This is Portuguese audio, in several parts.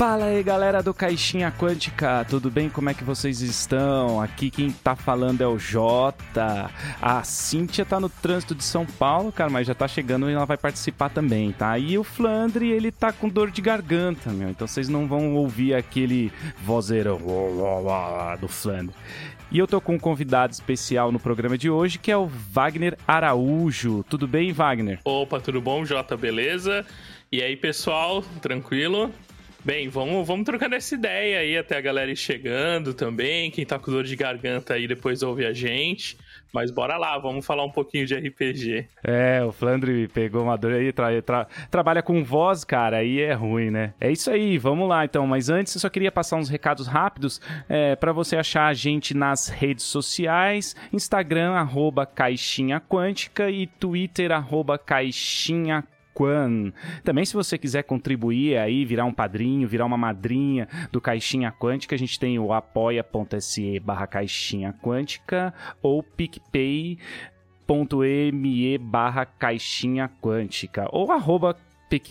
Fala aí galera do Caixinha Quântica, tudo bem? Como é que vocês estão? Aqui quem tá falando é o Jota. A Cíntia tá no trânsito de São Paulo, cara, mas já tá chegando e ela vai participar também, tá? E o Flandre, ele tá com dor de garganta, meu, então vocês não vão ouvir aquele vozeirão do Flandre. E eu tô com um convidado especial no programa de hoje, que é o Wagner Araújo. Tudo bem, Wagner? Opa, tudo bom, Jota? Beleza? E aí, pessoal, tranquilo? Bem, vamos, vamos trocando essa ideia aí até a galera ir chegando também. Quem tá com dor de garganta aí depois ouve a gente. Mas bora lá, vamos falar um pouquinho de RPG. É, o Flandre pegou uma dor aí, tra tra trabalha com voz, cara, aí é ruim, né? É isso aí, vamos lá então. Mas antes eu só queria passar uns recados rápidos é, para você achar a gente nas redes sociais: Instagram, arroba Caixinha Quântica e Twitter, arroba Caixinha Quântica Também se você quiser contribuir aí, virar um padrinho, virar uma madrinha do Caixinha Quântica, a gente tem o apoia.se barra Caixinha Quântica ou PicPay me barra caixinha quântica ou arroba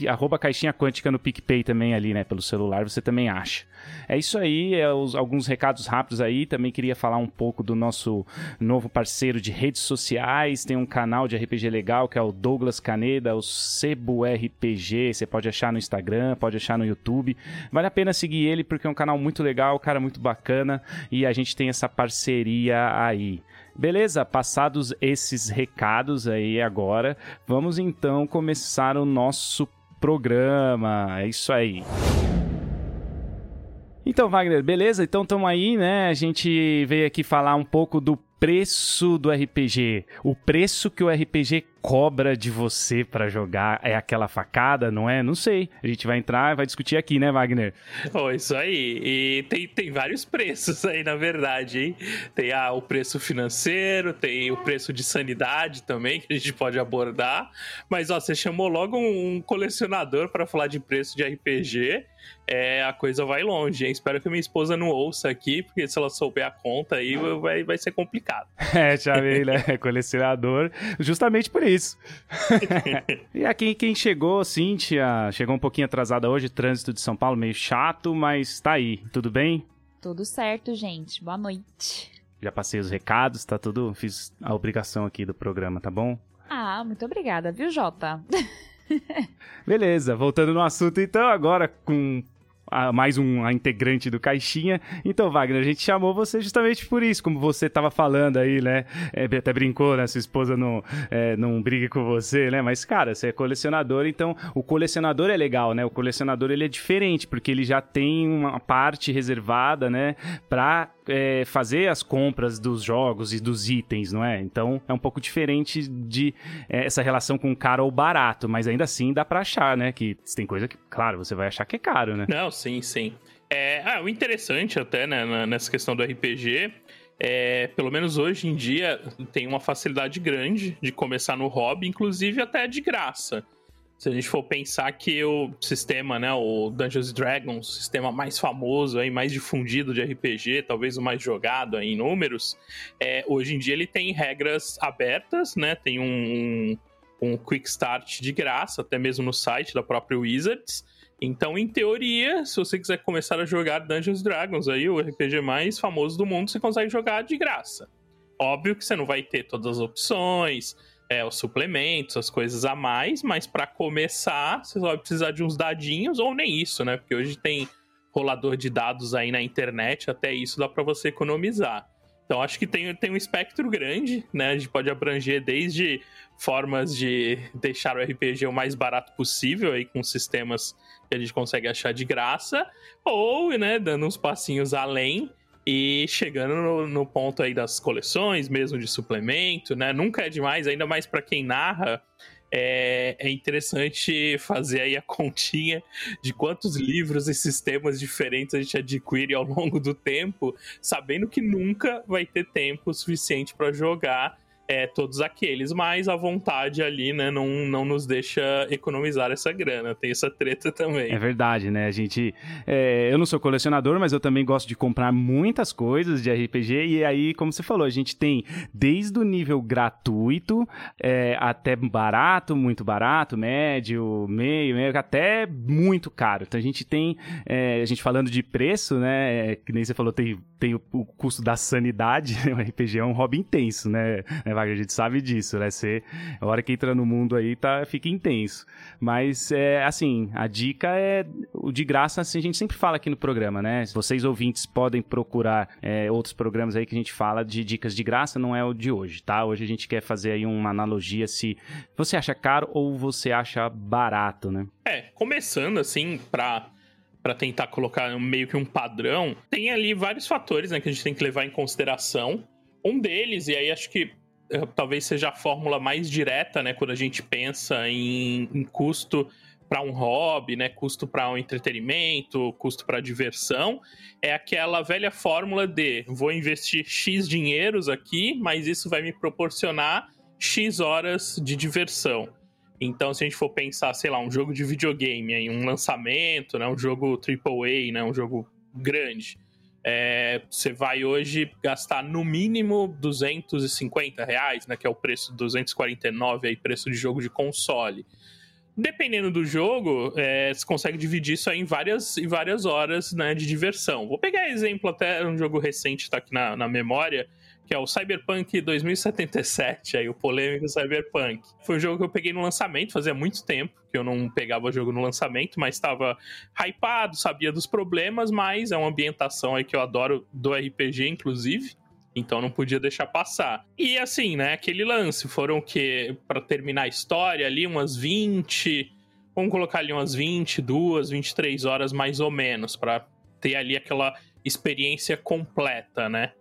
arroba caixinha quântica no PicPay também ali, né? Pelo celular, você também acha. É isso aí, é os, alguns recados rápidos aí. Também queria falar um pouco do nosso novo parceiro de redes sociais. Tem um canal de RPG legal que é o Douglas Caneda, o Sebo RPG. Você pode achar no Instagram, pode achar no YouTube. Vale a pena seguir ele porque é um canal muito legal, cara muito bacana e a gente tem essa parceria aí. Beleza, passados esses recados aí agora, vamos então começar o nosso programa. É isso aí. Então, Wagner, beleza? Então estamos aí, né? A gente veio aqui falar um pouco do preço do RPG. O preço que o RPG cobra de você para jogar é aquela facada, não é? Não sei. A gente vai entrar e vai discutir aqui, né, Wagner? Oh, isso aí. E tem, tem vários preços aí, na verdade, hein? Tem ah, o preço financeiro, tem o preço de sanidade também, que a gente pode abordar. Mas, ó, você chamou logo um colecionador para falar de preço de RPG. É, a coisa vai longe, hein? Espero que minha esposa não ouça aqui, porque se ela souber a conta aí, vai, vai ser complicado. É, chamei, né? Colecionador, justamente por isso isso. e aqui quem chegou, Cíntia, chegou um pouquinho atrasada hoje, trânsito de São Paulo meio chato, mas tá aí. Tudo bem? Tudo certo, gente. Boa noite. Já passei os recados, tá tudo. Fiz a obrigação aqui do programa, tá bom? Ah, muito obrigada, viu, Jota? Beleza, voltando no assunto então, agora com a, mais um a integrante do Caixinha. Então, Wagner, a gente chamou você justamente por isso, como você estava falando aí, né? É, até brincou, né? Sua esposa não, é, não briga com você, né? Mas, cara, você é colecionador, então o colecionador é legal, né? O colecionador ele é diferente, porque ele já tem uma parte reservada, né? Pra é, fazer as compras dos jogos e dos itens, não é? Então é um pouco diferente de é, essa relação com caro ou barato, mas ainda assim dá pra achar, né? Que tem coisa que, claro, você vai achar que é caro, né? Não, sim, sim. É, ah, o interessante até, né, nessa questão do RPG é, pelo menos hoje em dia, tem uma facilidade grande de começar no hobby, inclusive até de graça. Se a gente for pensar que o sistema, né, o Dungeons Dragons, o sistema mais famoso aí, mais difundido de RPG, talvez o mais jogado aí em números, é, hoje em dia ele tem regras abertas, né? Tem um, um, um quick start de graça, até mesmo no site da própria Wizards. Então, em teoria, se você quiser começar a jogar Dungeons Dragons, aí, o RPG mais famoso do mundo, você consegue jogar de graça. Óbvio que você não vai ter todas as opções, é, os suplementos, as coisas a mais, mas para começar, você vai precisar de uns dadinhos, ou nem isso, né? Porque hoje tem rolador de dados aí na internet, até isso dá para você economizar. Então acho que tem, tem um espectro grande, né? A gente pode abranger desde formas de deixar o RPG o mais barato possível aí com sistemas que a gente consegue achar de graça, ou, né, dando uns passinhos além e chegando no, no, ponto aí das coleções, mesmo de suplemento, né? Nunca é demais, ainda mais para quem narra. É, é, interessante fazer aí a continha de quantos livros e sistemas diferentes a gente adquire ao longo do tempo, sabendo que nunca vai ter tempo suficiente para jogar é, todos aqueles, mas a vontade ali, né, não, não nos deixa economizar essa grana. Tem essa treta também. É verdade, né? A gente. É, eu não sou colecionador, mas eu também gosto de comprar muitas coisas de RPG. E aí, como você falou, a gente tem desde o nível gratuito é, até barato, muito barato, médio, meio, meio, até muito caro. Então a gente tem. É, a gente falando de preço, né? É, que nem você falou, tem, tem o, o custo da sanidade. o RPG é um hobby intenso, né? Wagner? A gente sabe disso, né? Você, a hora que entra no mundo aí, tá, fica intenso. Mas, é, assim, a dica é o de graça, assim, a gente sempre fala aqui no programa, né? Vocês ouvintes podem procurar é, outros programas aí que a gente fala de dicas de graça, não é o de hoje, tá? Hoje a gente quer fazer aí uma analogia se você acha caro ou você acha barato, né? É, começando assim, pra para tentar colocar meio que um padrão, tem ali vários fatores né, que a gente tem que levar em consideração. Um deles, e aí acho que talvez seja a fórmula mais direta, né, quando a gente pensa em, em custo para um hobby, né, custo para um entretenimento, custo para diversão, é aquela velha fórmula de vou investir X dinheiros aqui, mas isso vai me proporcionar X horas de diversão. Então, se a gente for pensar, sei lá, um jogo de videogame, um lançamento, né, um jogo AAA, né, um jogo grande, é, você vai hoje gastar no mínimo 250 reais, né, que é o preço 249 aí, preço de jogo de console. Dependendo do jogo, é, você consegue dividir isso em várias, em várias horas né, de diversão. Vou pegar exemplo até um jogo recente, está aqui na, na memória, que é o Cyberpunk 2077, aí o polêmico Cyberpunk. Foi um jogo que eu peguei no lançamento, fazia muito tempo que eu não pegava jogo no lançamento, mas estava hypado, sabia dos problemas, mas é uma ambientação aí que eu adoro do RPG, inclusive. Então não podia deixar passar. E assim, né, aquele lance, foram que para terminar a história ali umas 20, vamos colocar ali umas 22, 23 horas mais ou menos para ter ali aquela experiência completa, né?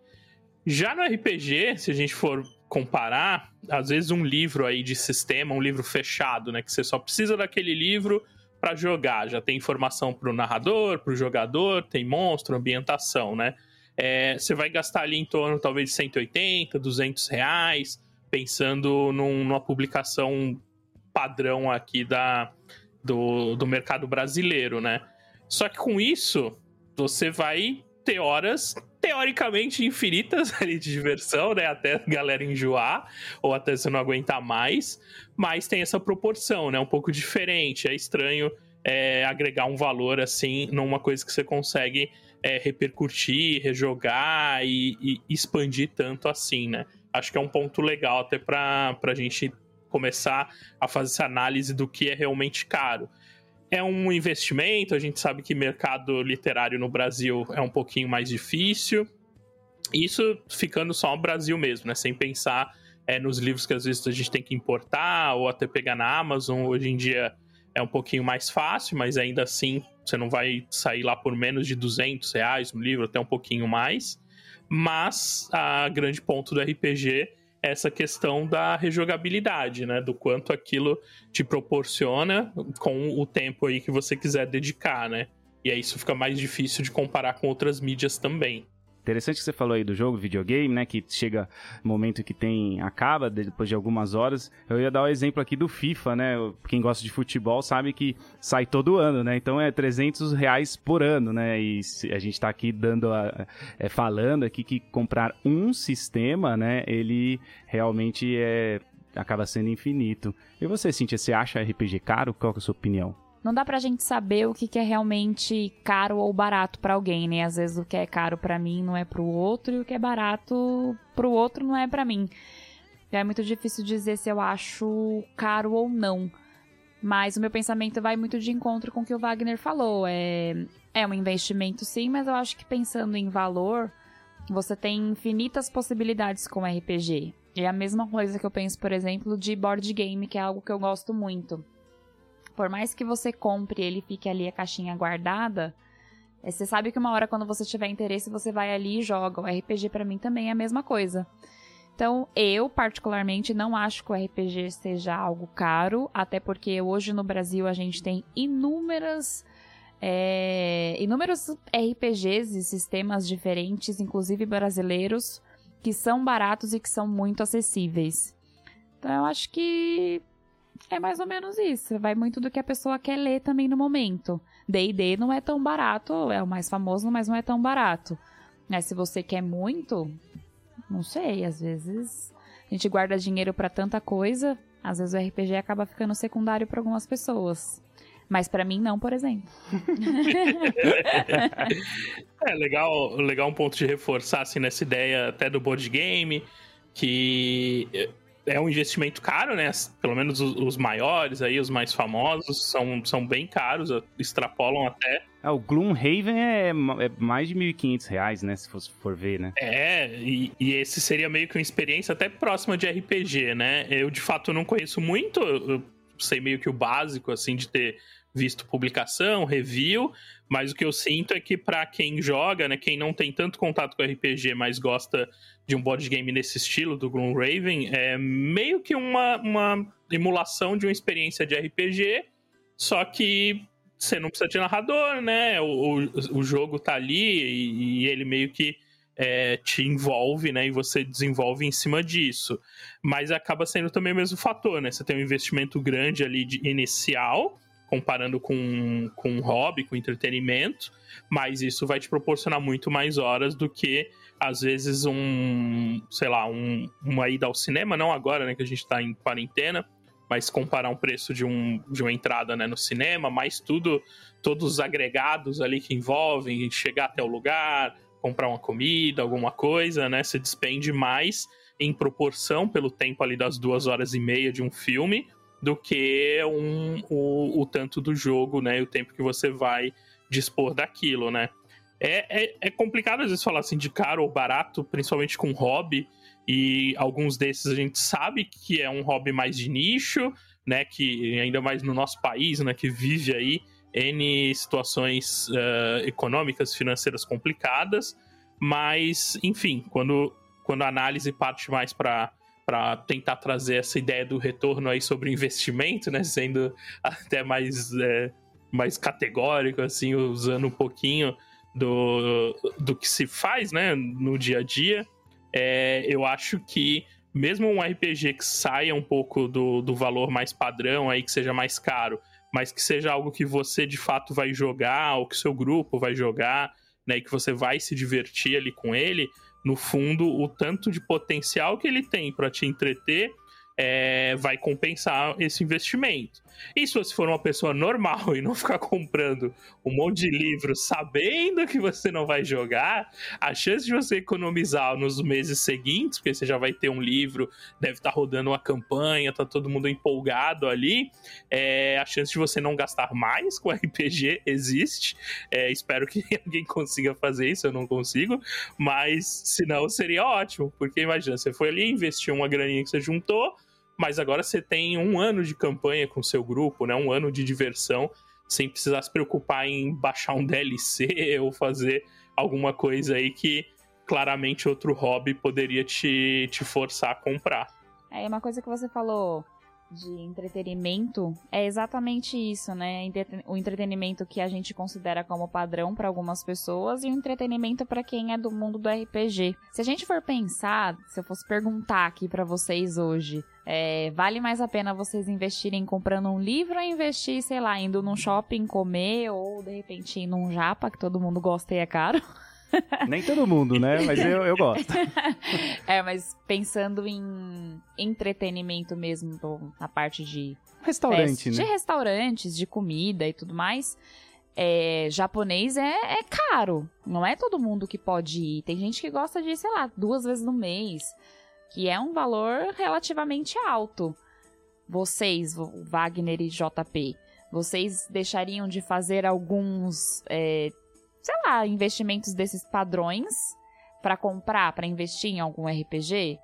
Já no RPG, se a gente for comparar, às vezes um livro aí de sistema, um livro fechado, né, que você só precisa daquele livro para jogar, já tem informação para o narrador, para o jogador, tem monstro, ambientação, né? É, você vai gastar ali em torno talvez de 180, 200 reais, pensando num, numa publicação padrão aqui da, do, do mercado brasileiro, né? Só que com isso, você vai ter horas teoricamente infinitas ali de diversão, né? Até a galera enjoar, ou até você não aguentar mais. Mas tem essa proporção, né? Um pouco diferente. É estranho é, agregar um valor assim numa coisa que você consegue é, repercutir, rejogar e, e, expandir tanto assim, né? Acho que é um ponto legal até para a gente começar a fazer essa análise do que é realmente caro é um investimento, a gente sabe que mercado literário no Brasil é um pouquinho mais difícil. Isso ficando só no Brasil mesmo, né? Sem pensar é, nos livros que às vezes a gente tem que importar ou até pegar na Amazon. Hoje em dia é um pouquinho mais fácil, mas ainda assim você não vai sair lá por menos de 200 reais um livro, até um pouquinho mais. Mas a grande ponto do RPG essa questão da rejogabilidade, né? Do quanto aquilo te proporciona com o tempo aí que você quiser dedicar, né? E aí isso fica mais difícil de comparar com outras mídias também. Interessante que você falou aí do jogo, videogame, né? Que chega momento que tem. acaba depois de algumas horas. Eu ia dar o um exemplo aqui do FIFA, né? Quem gosta de futebol sabe que sai todo ano, né? Então é 300 reais por ano, né? E a gente tá aqui dando a, é, falando aqui que comprar um sistema, né? Ele realmente é acaba sendo infinito. E você, Cintia, você acha RPG caro? Qual é a sua opinião? Não dá pra gente saber o que, que é realmente caro ou barato para alguém, né? Às vezes o que é caro para mim não é pro outro e o que é barato pro outro não é para mim. É muito difícil dizer se eu acho caro ou não. Mas o meu pensamento vai muito de encontro com o que o Wagner falou. É, é um investimento sim, mas eu acho que pensando em valor, você tem infinitas possibilidades com RPG. É a mesma coisa que eu penso, por exemplo, de board game, que é algo que eu gosto muito por mais que você compre ele fique ali a caixinha guardada, é, você sabe que uma hora quando você tiver interesse você vai ali e joga. O RPG para mim também é a mesma coisa. Então, eu particularmente não acho que o RPG seja algo caro, até porque hoje no Brasil a gente tem inúmeras é, inúmeros RPGs e sistemas diferentes, inclusive brasileiros, que são baratos e que são muito acessíveis. Então eu acho que é mais ou menos isso. Vai muito do que a pessoa quer ler também no momento. D&D não é tão barato, é o mais famoso, mas não é tão barato. Mas se você quer muito, não sei, às vezes a gente guarda dinheiro para tanta coisa, às vezes o RPG acaba ficando secundário para algumas pessoas. Mas para mim não, por exemplo. é legal, legal um ponto de reforçar assim nessa ideia até do board game que é um investimento caro, né? Pelo menos os, os, maiores aí, os mais famosos, são, são bem caros, extrapolam até. É, o Gloomhaven é, é mais de 1.500 reais, né? Se for, for ver, né? É, e, e, esse seria meio que uma experiência até próxima de RPG, né? Eu, de fato, não conheço muito, eu sei meio que o básico, assim, de ter visto publicação, review, mas o que eu sinto é que para quem joga, né, quem não tem tanto contato com RPG, mas gosta de um board game nesse estilo do Gloomraven, é meio que uma, uma emulação de uma experiência de RPG, só que você não precisa de narrador, né? O, o, o jogo tá ali e, e ele meio que é, te envolve, né? E você desenvolve em cima disso. Mas acaba sendo também o mesmo fator, né? Você tem um investimento grande ali de inicial, comparando com, com um hobby, com entretenimento, mas isso vai te proporcionar muito mais horas do que, às vezes, um, sei lá, um, uma ida ao cinema, não agora, né, que a gente tá em quarentena, mas comparar um preço de, um, de uma entrada né, no cinema, mais tudo, todos os agregados ali que envolvem chegar até o lugar, comprar uma comida, alguma coisa, né? Você despende mais em proporção pelo tempo ali das duas horas e meia de um filme do que um, o, o tanto do jogo, né? E o tempo que você vai dispor daquilo, né? É, é, é, complicado às vezes falar assim de caro ou barato, principalmente com hobby, e alguns desses a gente sabe que é um hobby mais de nicho, né? Que ainda mais no nosso país, né? Que vive aí N situações uh, econômicas, financeiras complicadas, mas, enfim, quando, quando a análise parte mais para para tentar trazer essa ideia do retorno aí sobre investimento, né? Sendo até mais, é, mais categórico, assim, usando um pouquinho do, do que se faz, né? No dia a dia. É, eu acho que mesmo um RPG que saia um pouco do, do valor mais padrão aí, que seja mais caro, mas que seja algo que você de fato vai jogar, ou que seu grupo vai jogar, né? E que você vai se divertir ali com ele, no fundo, o tanto de potencial que ele tem para te entreter é, vai compensar esse investimento. E se você for uma pessoa normal e não ficar comprando um monte de livros sabendo que você não vai jogar, a chance de você economizar nos meses seguintes, porque você já vai ter um livro, deve estar tá rodando uma campanha, tá todo mundo empolgado ali, é, a chance de você não gastar mais com RPG existe. É, espero que alguém consiga fazer isso, eu não consigo, mas se não seria ótimo, porque imagina, você foi ali, investiu uma graninha que você juntou, mas agora você tem um ano de campanha com seu grupo, né? Um ano de diversão, sem precisar se preocupar em baixar um DLC ou fazer alguma coisa aí que claramente outro hobby poderia te, te forçar a comprar. É uma coisa que você falou de entretenimento é exatamente isso, né? O entretenimento que a gente considera como padrão para algumas pessoas e o entretenimento para quem é do mundo do RPG. Se a gente for pensar, se eu fosse perguntar aqui para vocês hoje, é, vale mais a pena vocês investirem comprando um livro ou investir, sei lá, indo num shopping comer ou de repente ir num japa que todo mundo gosta e é caro? Nem todo mundo, né? Mas eu, eu gosto. é, mas pensando em entretenimento mesmo, na parte de. Restaurante, né? De restaurantes, de comida e tudo mais. É, japonês é, é caro. Não é todo mundo que pode ir. Tem gente que gosta de ir, sei lá, duas vezes no mês. Que é um valor relativamente alto. Vocês, Wagner e JP, vocês deixariam de fazer alguns é, sei lá, investimentos desses padrões para comprar, para investir em algum RPG?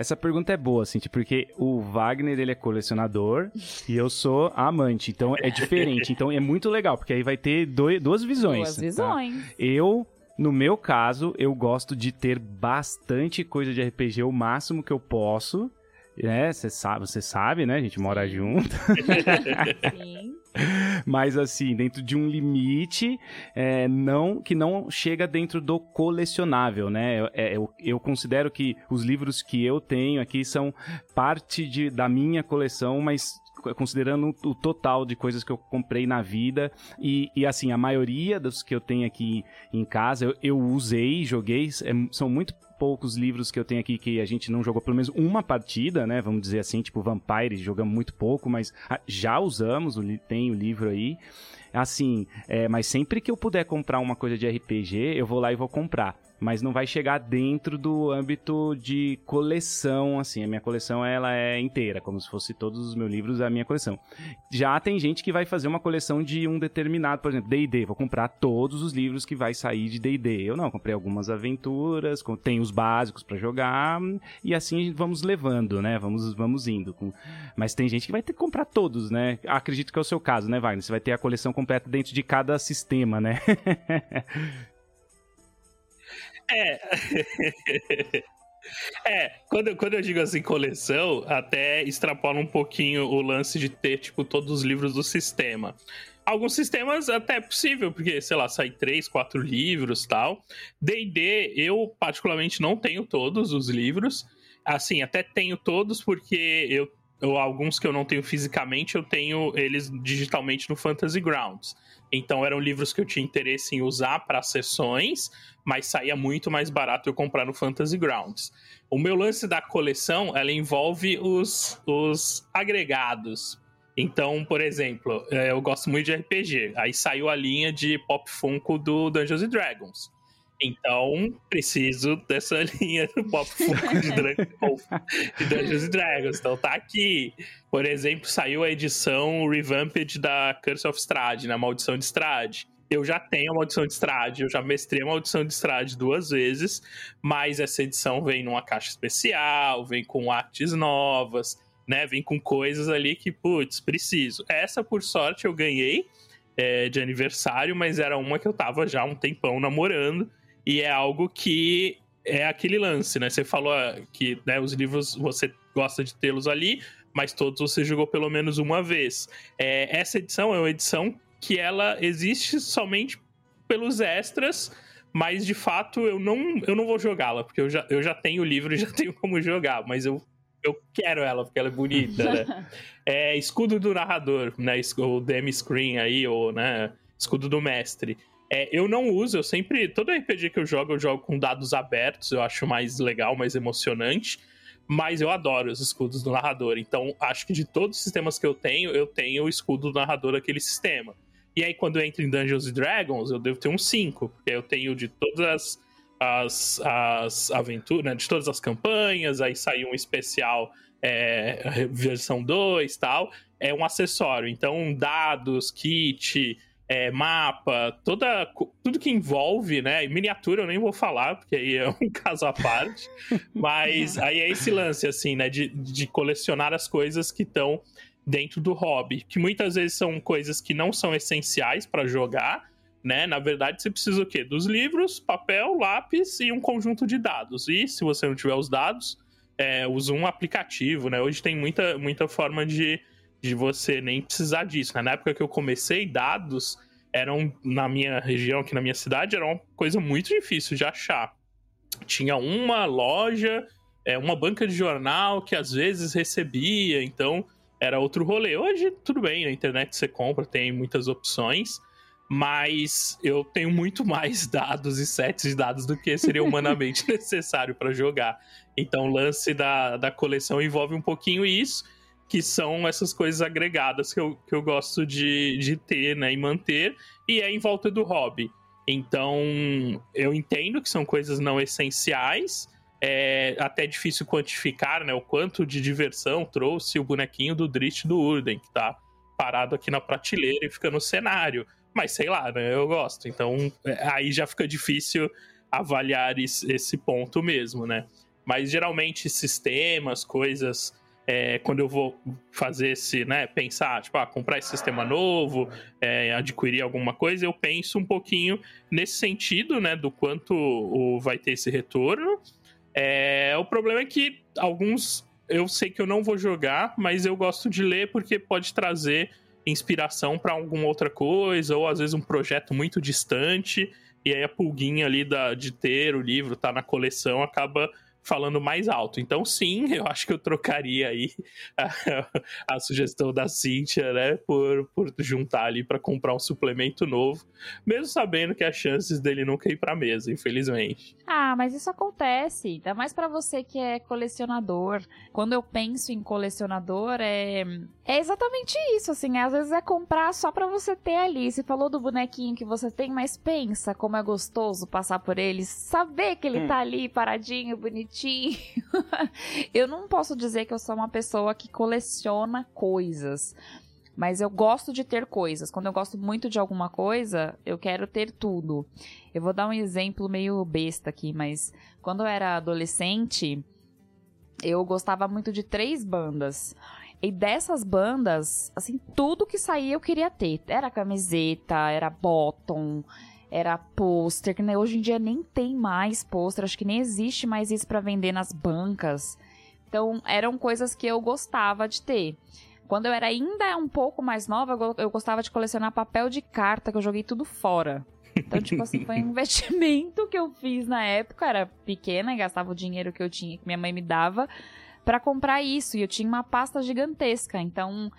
Essa pergunta é boa, assim, porque o Wagner, ele é colecionador e eu sou amante, então é diferente. Então é muito legal, porque aí vai ter dois, duas visões. Duas tá? visões. Tá? Eu, no meu caso, eu gosto de ter bastante coisa de RPG o máximo que eu posso. Né? Você sabe, você sabe, né? A gente mora junto. Sim. Mas assim, dentro de um limite é, não que não chega dentro do colecionável, né? É, eu, eu, considero que os livros que eu tenho aqui são parte de, da minha coleção, mas considerando o total de coisas que eu comprei na vida. E, e assim, a maioria dos que eu tenho aqui em casa, eu, eu usei, joguei, é, são muito poucos livros que eu tenho aqui que a gente não jogou pelo menos uma partida, né? Vamos dizer assim, tipo Vampire, jogamos muito pouco, mas ah, já usamos, tem o livro aí. Assim, é, mas sempre que eu puder comprar uma coisa de RPG, eu vou lá e vou comprar mas não vai chegar dentro do âmbito de coleção, assim. A minha coleção ela é inteira, como se fosse todos os meus livros a minha coleção. Já tem gente que vai fazer uma coleção de um determinado, por exemplo, D&D, vou comprar todos os livros que vai sair de D&D. Eu não, comprei algumas aventuras, tem os básicos para jogar e assim vamos levando, né? Vamos vamos indo. Mas tem gente que vai ter que comprar todos, né? Acredito que é o seu caso, né, Wagner? Você vai ter a coleção completa dentro de cada sistema, né? É. É, quando, quando eu digo assim coleção, até extrapola um pouquinho o lance de ter, tipo, todos os livros do sistema. Alguns sistemas até é possível, porque, sei lá, sai três, quatro livros tal. D&D, eu particularmente não tenho todos os livros. Assim, até tenho todos porque eu, eu alguns que eu não tenho fisicamente, eu tenho eles digitalmente no Fantasy Grounds. Então eram livros que eu tinha interesse em usar para sessões, mas saía muito mais barato eu comprar no Fantasy Grounds. O meu lance da coleção, ela envolve os, os agregados. Então, por exemplo, é, eu gosto muito de RPG. Aí saiu a linha de Pop Funko do Dungeons Dragons. Então, preciso dessa linha do Pop Funko de, de Dungeons Dragons. Então tá aqui. Por exemplo, saiu a edição Revamped da Curse of Strahd, na Maldição de Strahd. Eu já tenho a Maldição de Strahd, eu já mestrei a Maldição de Strahd duas vezes, mas essa edição vem numa caixa especial, vem com artes novas, né? Vem com coisas ali que, putz, preciso. Essa, por sorte, eu ganhei é, de aniversário, mas era uma que eu tava já um tempão namorando e é algo que é aquele lance, né? Você falou ah, que né, os livros você gosta de tê-los ali, mas todos você jogou pelo menos uma vez. É, essa edição é uma edição que ela existe somente pelos extras, mas de fato eu não, eu não vou jogá-la, porque eu já, eu já tenho o livro e já tenho como jogar, mas eu, eu quero ela, porque ela é bonita, né? é escudo do narrador, né? O DM Screen aí, ou né? Escudo do mestre. É, eu não uso, eu sempre. Todo RPG que eu jogo, eu jogo com dados abertos, eu acho mais legal, mais emocionante. Mas eu adoro os escudos do narrador. Então, acho que de todos os sistemas que eu tenho, eu tenho o escudo do narrador daquele sistema. E aí, quando eu entro em Dungeons Dragons, eu devo ter um 5, porque eu tenho de todas as, as aventuras, né, de todas as campanhas, aí saiu um especial é, versão 2 tal. É um acessório. Então, dados, kit, é, mapa, toda, tudo que envolve, né? Miniatura eu nem vou falar, porque aí é um caso à parte. mas aí é esse lance, assim, né? De, de colecionar as coisas que estão dentro do hobby. Que muitas vezes são coisas que não são essenciais para jogar, né? Na verdade, você precisa o quê? Dos livros, papel, lápis e um conjunto de dados. E se você não tiver os dados, é, usa um aplicativo, né? Hoje tem muita, muita forma de de você nem precisar disso. Né? Na época que eu comecei, dados eram, na minha região, aqui na minha cidade, era uma coisa muito difícil de achar. Tinha uma loja, é, uma banca de jornal que às vezes recebia, então era outro rolê. Hoje, tudo bem, na internet você compra, tem muitas opções, mas eu tenho muito mais dados e sets de dados do que seria humanamente necessário para jogar. Então, o lance da, da coleção envolve um pouquinho isso que são essas coisas agregadas que eu, que eu gosto de, de ter, né, e manter, e é em volta do hobby. Então, eu entendo que são coisas não essenciais, é até difícil quantificar, né, o quanto de diversão trouxe o bonequinho do Drit do Urden, que tá parado aqui na prateleira e fica no cenário. Mas sei lá, né, eu gosto. Então, aí já fica difícil avaliar esse ponto mesmo, né? Mas geralmente sistemas, coisas é, quando eu vou fazer esse, né, pensar, tipo, ah, comprar esse sistema novo, é, adquirir alguma coisa, eu penso um pouquinho nesse sentido, né, do quanto o, vai ter esse retorno. É, o problema é que alguns eu sei que eu não vou jogar, mas eu gosto de ler porque pode trazer inspiração para alguma outra coisa, ou às vezes um projeto muito distante, e aí a pulguinha ali da, de ter o livro, tá na coleção, acaba falando mais alto. Então, sim, eu acho que eu trocaria aí a, a sugestão da Cíntia, né, por, por juntar ali para comprar um suplemento novo, mesmo sabendo que as chances dele nunca ir para mesa, infelizmente. Ah, mas isso acontece, ainda mais para você que é colecionador. Quando eu penso em colecionador, é é exatamente isso, assim, às vezes é comprar só para você ter ali. Você falou do bonequinho que você tem, mas pensa como é gostoso passar por ele, saber que ele hum. tá ali paradinho, bonitinho bonitinho. eu não posso dizer que eu sou uma pessoa que coleciona coisas. Mas eu gosto de ter coisas. Quando eu gosto muito de alguma coisa, eu quero ter tudo. Eu vou dar um exemplo meio besta aqui, mas quando eu era adolescente, eu gostava muito de três bandas. E dessas bandas, assim, tudo que saía eu queria ter. Era camiseta, era bottom, era pôster, que né, hoje em dia nem tem mais pôster, acho que nem existe mais isso para vender nas bancas. Então, eram coisas que eu gostava de ter. Quando eu era ainda um pouco mais nova, eu gostava de colecionar papel de carta, que eu joguei tudo fora. Então, tipo assim, foi um investimento que eu fiz na época. Era pequena e gastava o dinheiro que eu tinha, que minha mãe me dava, para comprar isso. E eu tinha uma pasta gigantesca. Então,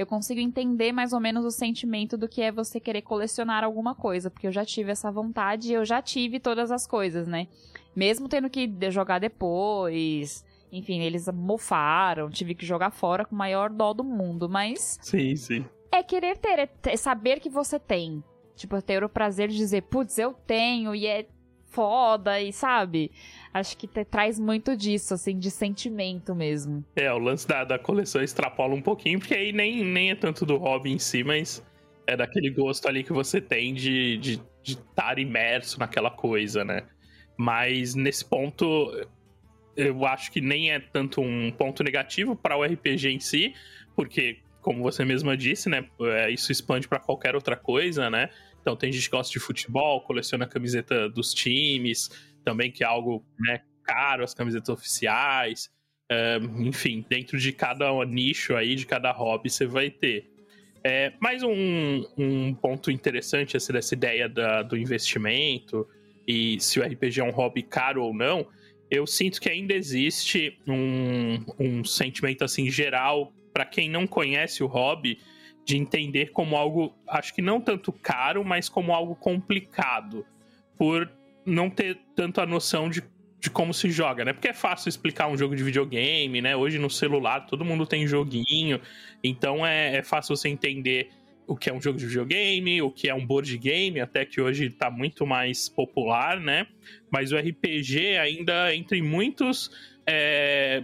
eu consigo entender mais ou menos o sentimento do que é você querer colecionar alguma coisa, porque eu já tive essa vontade e eu já tive todas as coisas, né? Mesmo tendo que jogar depois, enfim, eles mofaram, tive que jogar fora com o maior dó do mundo, mas. Sim, sim. É querer ter, é saber que você tem. Tipo, ter o prazer de dizer, putz, eu tenho, e é foda, e sabe? acho que te, traz muito disso, assim, de sentimento mesmo. É, o lance da, da coleção extrapola um pouquinho, porque aí nem, nem é tanto do hobby em si, mas é daquele gosto ali que você tem de estar de, de estar imerso naquela coisa, né? Mas nesse ponto, eu acho que nem é tanto um ponto negativo para o RPG em si, porque, como você mesma disse, né? É, isso expande para qualquer outra coisa, né? Então tem gente que gosta de futebol, coleciona camiseta dos times, também, que é algo né, caro, as camisetas oficiais. enfim, dentro de cada nicho aí, de cada hobby, você vai ter. É, mais um, um ponto interessante essa, dessa ideia da, do investimento e se o RPG é um hobby caro ou não, eu sinto que ainda existe um, um sentimento assim geral para quem não conhece o hobby de entender como algo, acho que não tanto caro, mas como algo complicado, por não ter tanto a noção de, de como se joga, né? Porque é fácil explicar um jogo de videogame, né? Hoje no celular todo mundo tem joguinho, então é, é fácil você entender o que é um jogo de videogame, o que é um board game, até que hoje está muito mais popular, né? Mas o RPG ainda entra em muitos é,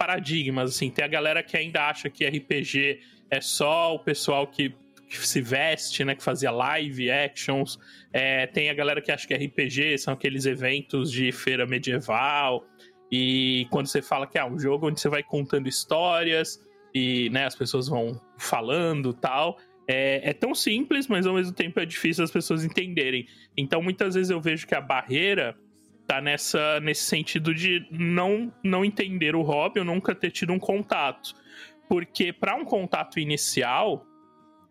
paradigmas, assim. Tem a galera que ainda acha que RPG é só o pessoal que que se veste, né? Que fazia live actions. É, tem a galera que acha que RPG são aqueles eventos de feira medieval. E quando você fala que é um jogo onde você vai contando histórias e né, as pessoas vão falando tal. É, é, tão simples, mas ao mesmo tempo é difícil as pessoas entenderem. Então muitas vezes eu vejo que a barreira tá nessa, nesse sentido de não, não entender o hobby ou nunca ter tido um contato. Porque para um contato inicial,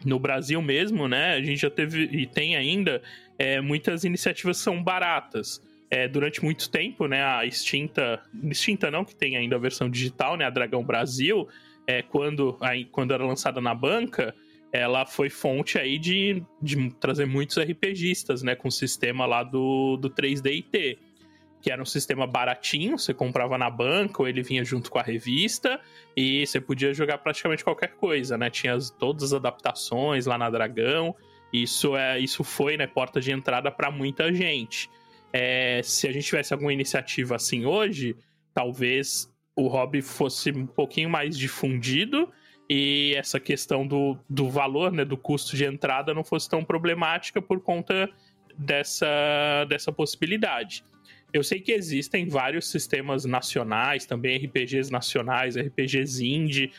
no Brasil mesmo, né, a gente já teve e tem ainda é, muitas iniciativas são baratas. É, durante muito tempo, né, a extinta, extinta não, que tem ainda a versão digital, né, a Dragão Brasil, é, quando, aí, quando era lançada na banca, ela foi fonte aí de, de trazer muitos RPGistas, né, com o sistema lá do, do 3D que era um sistema baratinho, você comprava na banca ou ele vinha junto com a revista e você podia jogar praticamente qualquer coisa, né? Tinha as, todas as adaptações lá na Dragão. Isso é, isso foi, né, porta de entrada para muita gente. É, se a gente tivesse alguma iniciativa assim hoje, talvez o hobby fosse um pouquinho mais difundido e essa questão do, do valor, né, do custo de entrada não fosse tão problemática por conta dessa, dessa possibilidade. Eu sei que existem vários sistemas nacionais, também RPGs nacionais, RPGs indie,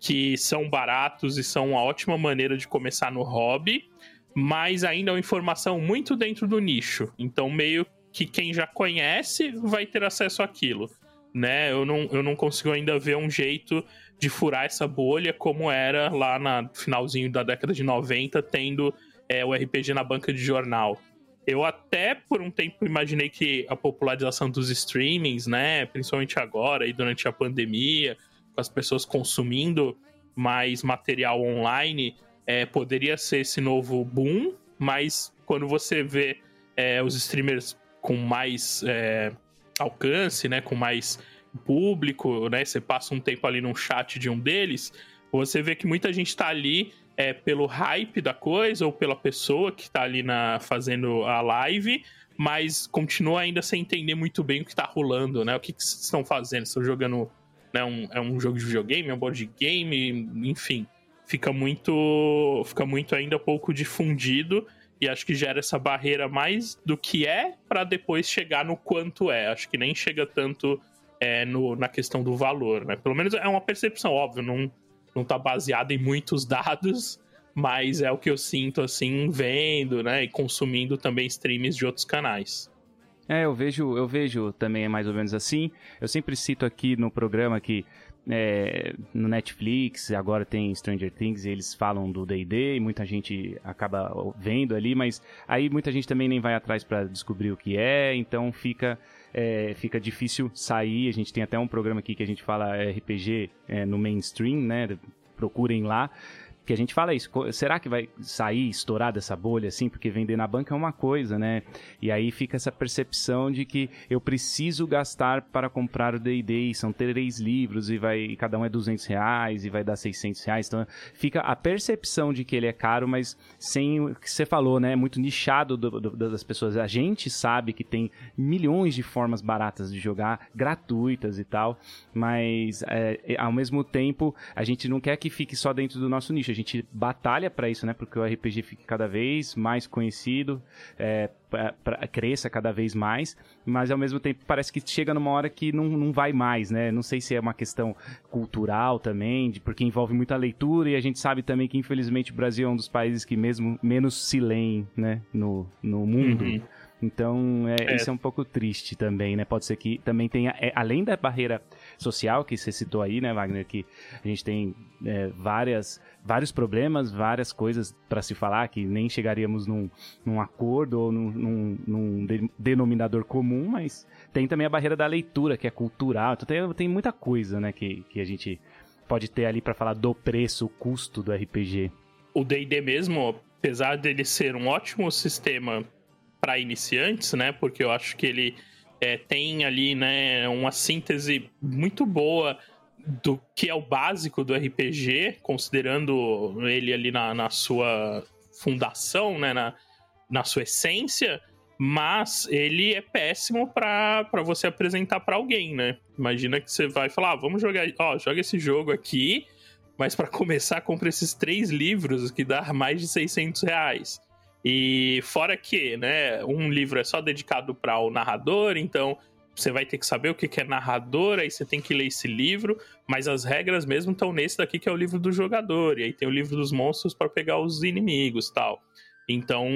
que são baratos e são uma ótima maneira de começar no hobby, mas ainda é uma informação muito dentro do nicho. Então, meio que quem já conhece vai ter acesso àquilo. né? Eu não, eu não consigo ainda ver um jeito de furar essa bolha como era lá no finalzinho da década de 90, tendo é, o RPG na banca de jornal. Eu até por um tempo imaginei que a popularização dos streamings, né, principalmente agora e durante a pandemia, com as pessoas consumindo mais material online, é, poderia ser esse novo boom, mas quando você vê é, os streamers com mais é, alcance, né, com mais público, né, você passa um tempo ali num chat de um deles, você vê que muita gente está ali é, pelo hype da coisa ou pela pessoa que está ali na, fazendo a live, mas continua ainda sem entender muito bem o que está rolando, né? O que, que estão fazendo? Estão jogando. Né, um, é um jogo de videogame, é um board game, enfim. Fica muito. Fica muito ainda pouco difundido. E acho que gera essa barreira mais do que é para depois chegar no quanto é. Acho que nem chega tanto é, no, na questão do valor, né? Pelo menos é uma percepção, óbvio, não, não tá baseado em muitos dados, mas é o que eu sinto, assim, vendo, né? E consumindo também streams de outros canais. É, eu vejo, eu vejo também mais ou menos assim. Eu sempre cito aqui no programa que é, no Netflix, agora tem Stranger Things e eles falam do D&D e muita gente acaba vendo ali, mas aí muita gente também nem vai atrás para descobrir o que é, então fica é, fica difícil sair. A gente tem até um programa aqui que a gente fala RPG é, no mainstream, né? Procurem lá que a gente fala isso, será que vai sair, estourar dessa bolha assim? Porque vender na banca é uma coisa, né? E aí fica essa percepção de que eu preciso gastar para comprar o D&D, são três livros e vai e cada um é 200 reais e vai dar 600 reais, então fica a percepção de que ele é caro, mas sem o que você falou, né? É muito nichado do, do, das pessoas. A gente sabe que tem milhões de formas baratas de jogar, gratuitas e tal, mas é, ao mesmo tempo a gente não quer que fique só dentro do nosso nicho gente batalha para isso, né? Porque o RPG fique cada vez mais conhecido, é, pra, pra, cresça cada vez mais, mas ao mesmo tempo parece que chega numa hora que não, não vai mais, né? Não sei se é uma questão cultural também, de, porque envolve muita leitura e a gente sabe também que infelizmente o Brasil é um dos países que mesmo menos se leem, né? No, no mundo. Uhum. Então, é, é. isso é um pouco triste também, né? Pode ser que também tenha, é, além da barreira social que você citou aí, né, Wagner, que a gente tem é, várias, vários problemas, várias coisas para se falar, que nem chegaríamos num, num acordo ou num, num, num de, denominador comum, mas tem também a barreira da leitura, que é cultural. Então tem, tem muita coisa, né, que, que a gente pode ter ali para falar do preço, o custo do RPG. O D&D mesmo, apesar dele ser um ótimo sistema para iniciantes, né? Porque eu acho que ele é, tem ali, né, uma síntese muito boa do que é o básico do RPG, considerando ele ali na, na sua fundação, né, na, na sua essência, mas ele é péssimo para você apresentar para alguém, né? Imagina que você vai falar, ah, vamos jogar, ó, joga esse jogo aqui, mas para começar, compra esses três livros que dá mais de 600 reais. E fora que, né, um livro é só dedicado para o narrador, então você vai ter que saber o que é narrador, aí você tem que ler esse livro, mas as regras mesmo estão nesse daqui que é o livro do jogador, e aí tem o livro dos monstros para pegar os inimigos tal. Então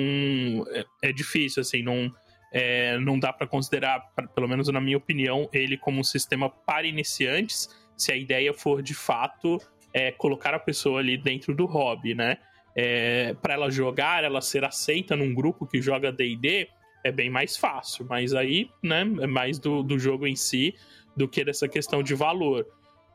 é, é difícil, assim, não, é, não dá para considerar, pelo menos na minha opinião, ele como um sistema para iniciantes, se a ideia for de fato é, colocar a pessoa ali dentro do hobby, né? é, para ela jogar, ela ser aceita num grupo que joga D&D, é bem mais fácil. Mas aí, né, é mais do, do jogo em si do que dessa questão de valor.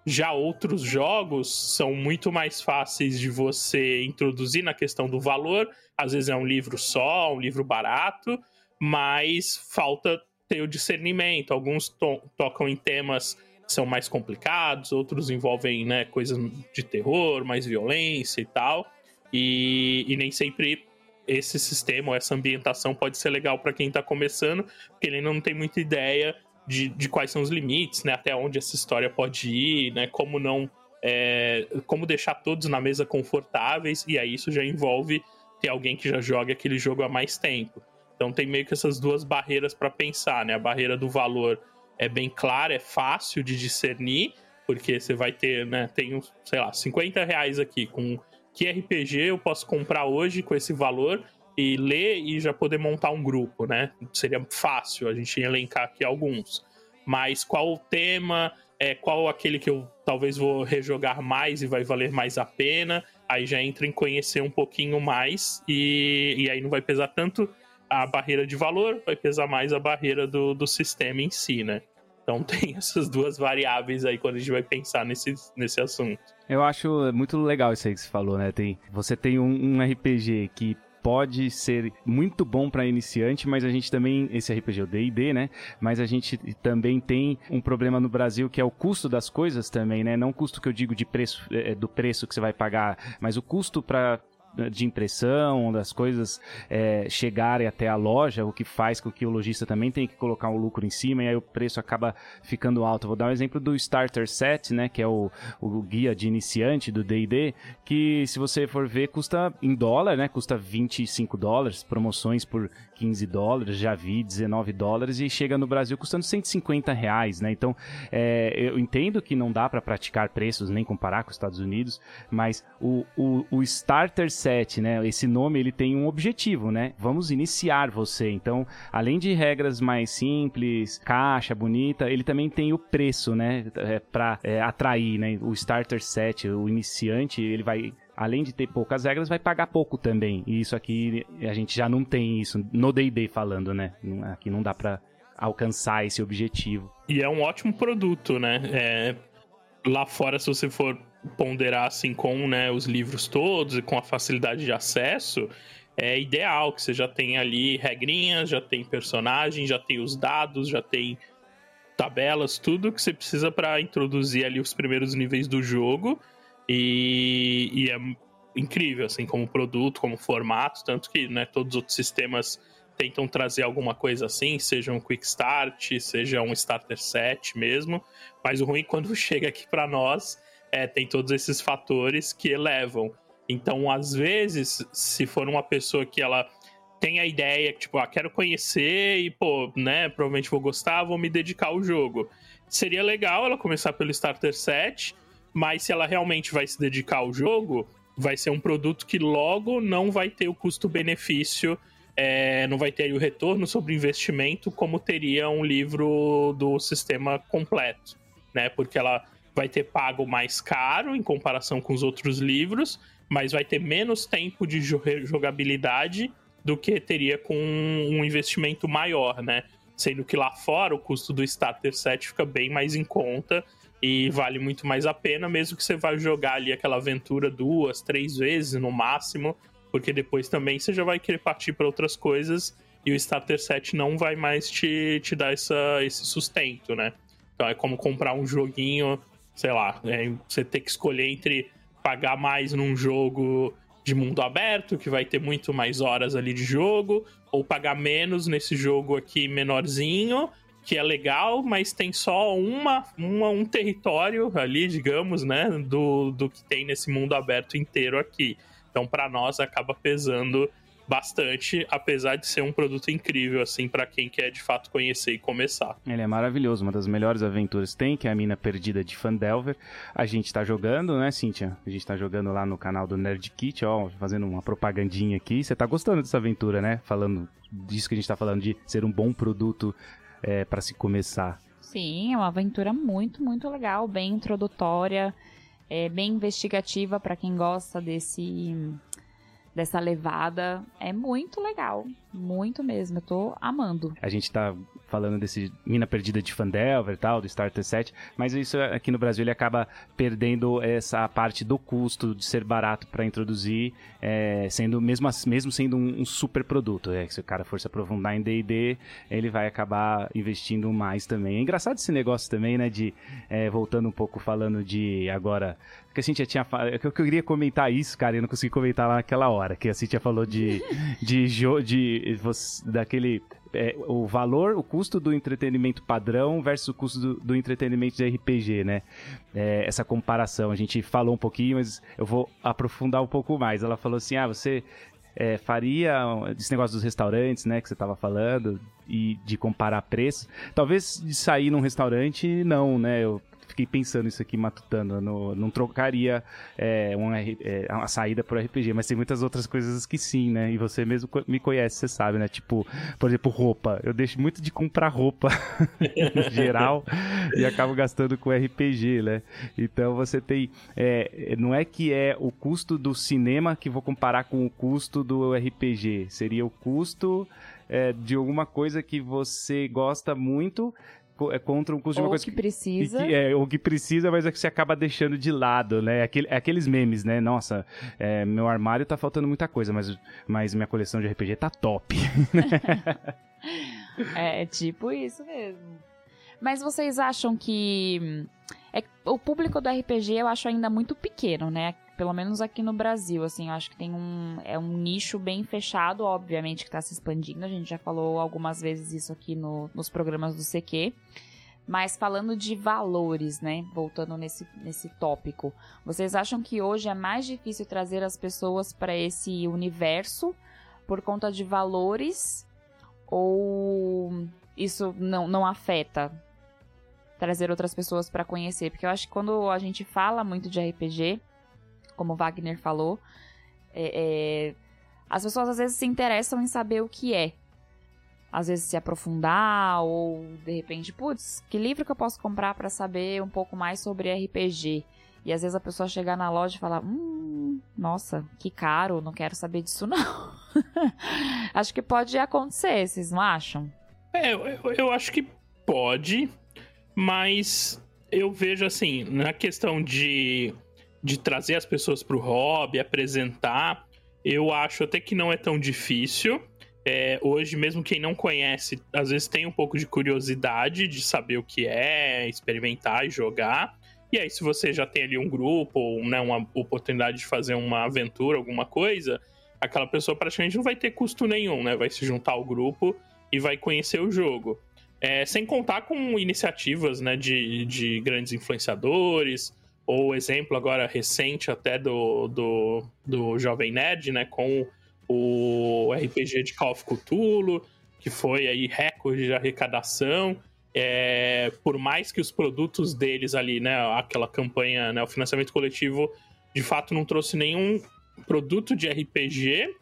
Já outros jogos são muito mais fáceis de você introduzir na questão do valor. Às vezes é um livro só, um livro barato, mas falta ter o discernimento. Alguns to tocam em temas que são mais complicados, outros envolvem né, coisas de terror, mais violência e tal. E, e nem sempre esse sistema, essa ambientação pode ser legal para quem está começando, porque ele não tem muita ideia de, de quais são os limites, né? Até onde essa história pode ir, né? Como não. É, como deixar todos na mesa confortáveis, e aí isso já envolve ter alguém que já joga aquele jogo há mais tempo. Então tem meio que essas duas barreiras para pensar, né? A barreira do valor é bem clara, é fácil de discernir, porque você vai ter, né? Tem, sei lá, 50 reais aqui com que RPG eu posso comprar hoje com esse valor e ler e já poder montar um grupo, né? Seria fácil a gente elencar aqui alguns. mas qual o tema, é, qual aquele que eu talvez vou rejogar mais e vai valer mais a pena. Aí já entra em conhecer um pouquinho mais e, e aí não vai pesar tanto a barreira de valor, vai pesar mais a barreira do, do sistema em si, né? Então tem essas duas variáveis aí quando a gente vai pensar nesse, nesse assunto. Eu acho muito legal isso aí que você falou, né? Tem, você tem um, um RPG que pode ser muito bom para iniciante, mas a gente também, esse RPG é o D&D, né? Mas a gente também tem um problema no Brasil que é o custo das coisas também, né? Não o custo que eu digo de preço, é, do preço que você vai pagar, mas o custo para de impressão, das coisas é, chegarem até a loja, o que faz com que o lojista também tenha que colocar um lucro em cima e aí o preço acaba ficando alto. Vou dar um exemplo do Starter Set, né, que é o, o guia de iniciante do D&D, que se você for ver custa em dólar, né, custa 25 dólares, promoções por 15 dólares, já vi 19 dólares e chega no Brasil custando 150 reais, né? Então, é, eu entendo que não dá para praticar preços nem comparar com os Estados Unidos, mas o, o, o Starter Set, né? Esse nome ele tem um objetivo, né? Vamos iniciar você. Então, além de regras mais simples, caixa bonita, ele também tem o preço, né? É, para é, atrair, né? O Starter Set, o iniciante, ele vai além de ter poucas regras, vai pagar pouco também. E isso aqui a gente já não tem isso no D&D falando, né? Aqui não dá para alcançar esse objetivo. E é um ótimo produto, né? É, lá fora, se você for ponderar assim com né, os livros todos e com a facilidade de acesso, é ideal que você já tem ali regrinhas, já tem personagens, já tem os dados, já tem tabelas, tudo que você precisa para introduzir ali os primeiros níveis do jogo e, e, é incrível, assim, como produto, como formato, tanto que né, todos os outros sistemas tentam trazer alguma coisa assim, seja um Quick Start, seja um Starter Set mesmo, mas o ruim é quando chega aqui para nós é, tem todos esses fatores que elevam. Então, às vezes, se for uma pessoa que ela tem a ideia, tipo, ah, quero conhecer e, pô, né, provavelmente vou gostar, vou me dedicar ao jogo. Seria legal ela começar pelo Starter Set, mas se ela realmente vai se dedicar ao jogo, vai ser um produto que logo não vai ter o custo-benefício, é, não vai ter o retorno sobre investimento como teria um livro do sistema completo, né? Porque ela vai ter pago mais caro em comparação com os outros livros, mas vai ter menos tempo de jogabilidade do que teria com um investimento maior, né? Sendo que lá fora o custo do starter set fica bem mais em conta e vale muito mais a pena, mesmo que você vá jogar ali aquela aventura duas, três vezes no máximo, porque depois também você já vai querer partir para outras coisas e o Starter Set não vai mais te, te dar essa, esse sustento, né? Então é como comprar um joguinho, sei lá, é, você ter que escolher entre pagar mais num jogo de mundo aberto, que vai ter muito mais horas ali de jogo, ou pagar menos nesse jogo aqui menorzinho, que é legal, mas tem só uma, uma, um território ali, digamos, né, do, do que tem nesse mundo aberto inteiro aqui. Então, para nós, acaba pesando bastante, apesar de ser um produto incrível, assim, para quem quer de fato conhecer e começar. Ele é maravilhoso, uma das melhores aventuras tem, que é a Mina Perdida de Fandelver. A gente tá jogando, né, Cíntia? A gente tá jogando lá no canal do Nerd Kit, ó, fazendo uma propagandinha aqui. Você tá gostando dessa aventura, né? Falando disso que a gente tá falando de ser um bom produto é, para se começar. Sim, é uma aventura muito, muito legal, bem introdutória, é, bem investigativa para quem gosta desse dessa levada. É muito legal. Muito mesmo. Eu tô amando. A gente tá falando desse Mina Perdida de Fandelver e tal, do Starter Set, mas isso aqui no Brasil ele acaba perdendo essa parte do custo de ser barato para introduzir, é, sendo mesmo, mesmo sendo um, um, super produto. É, se o cara for se aprofundar em D&D, ele vai acabar investindo mais também. É engraçado esse negócio também, né, de é, voltando um pouco falando de agora que a Cintia tinha falado. Eu queria comentar isso, cara, e eu não consegui comentar lá naquela hora. Que a Cintia falou de. de, de, de daquele. É, o valor, o custo do entretenimento padrão versus o custo do, do entretenimento de RPG, né? É, essa comparação. A gente falou um pouquinho, mas eu vou aprofundar um pouco mais. Ela falou assim: ah, você é, faria esse negócio dos restaurantes, né, que você estava falando, e de comparar preços. Talvez de sair num restaurante, não, né? Eu fiquei pensando isso aqui, matutando. Não trocaria é, uma, é, uma saída por RPG, mas tem muitas outras coisas que sim, né? E você mesmo me conhece, você sabe, né? Tipo, por exemplo, roupa. Eu deixo muito de comprar roupa no geral e acabo gastando com RPG, né? Então você tem. É, não é que é o custo do cinema que vou comparar com o custo do RPG. Seria o custo é, de alguma coisa que você gosta muito é contra um custo ou de uma coisa que precisa. Que, é, ou que precisa, mas é que você acaba deixando de lado, né? Aquele, aqueles memes, né? Nossa, é, meu armário tá faltando muita coisa, mas, mas minha coleção de RPG tá top. é tipo isso mesmo. Mas vocês acham que. É, o público do RPG eu acho ainda muito pequeno, né? Pelo menos aqui no Brasil, assim, eu acho que tem um. É um nicho bem fechado, obviamente, que tá se expandindo. A gente já falou algumas vezes isso aqui no, nos programas do CQ. Mas falando de valores, né? Voltando nesse, nesse tópico. Vocês acham que hoje é mais difícil trazer as pessoas para esse universo por conta de valores? Ou isso não, não afeta trazer outras pessoas para conhecer? Porque eu acho que quando a gente fala muito de RPG, como o Wagner falou, é, é, as pessoas às vezes se interessam em saber o que é. Às vezes se aprofundar, ou de repente, putz, que livro que eu posso comprar para saber um pouco mais sobre RPG? E às vezes a pessoa chegar na loja e falar: Hum, nossa, que caro, não quero saber disso não. acho que pode acontecer, vocês não acham? É, eu, eu acho que pode, mas eu vejo assim, na questão de de trazer as pessoas para o hobby, apresentar, eu acho até que não é tão difícil. É, hoje, mesmo quem não conhece, às vezes tem um pouco de curiosidade de saber o que é, experimentar e jogar. E aí, se você já tem ali um grupo, ou né, uma oportunidade de fazer uma aventura, alguma coisa, aquela pessoa praticamente não vai ter custo nenhum, né? Vai se juntar ao grupo e vai conhecer o jogo. É, sem contar com iniciativas né, de, de grandes influenciadores, ou exemplo agora recente até do, do, do Jovem Nerd, né, com o RPG de Call of Cthulhu, que foi aí recorde de arrecadação. É, por mais que os produtos deles ali, né, aquela campanha, né, o financiamento coletivo, de fato não trouxe nenhum produto de RPG,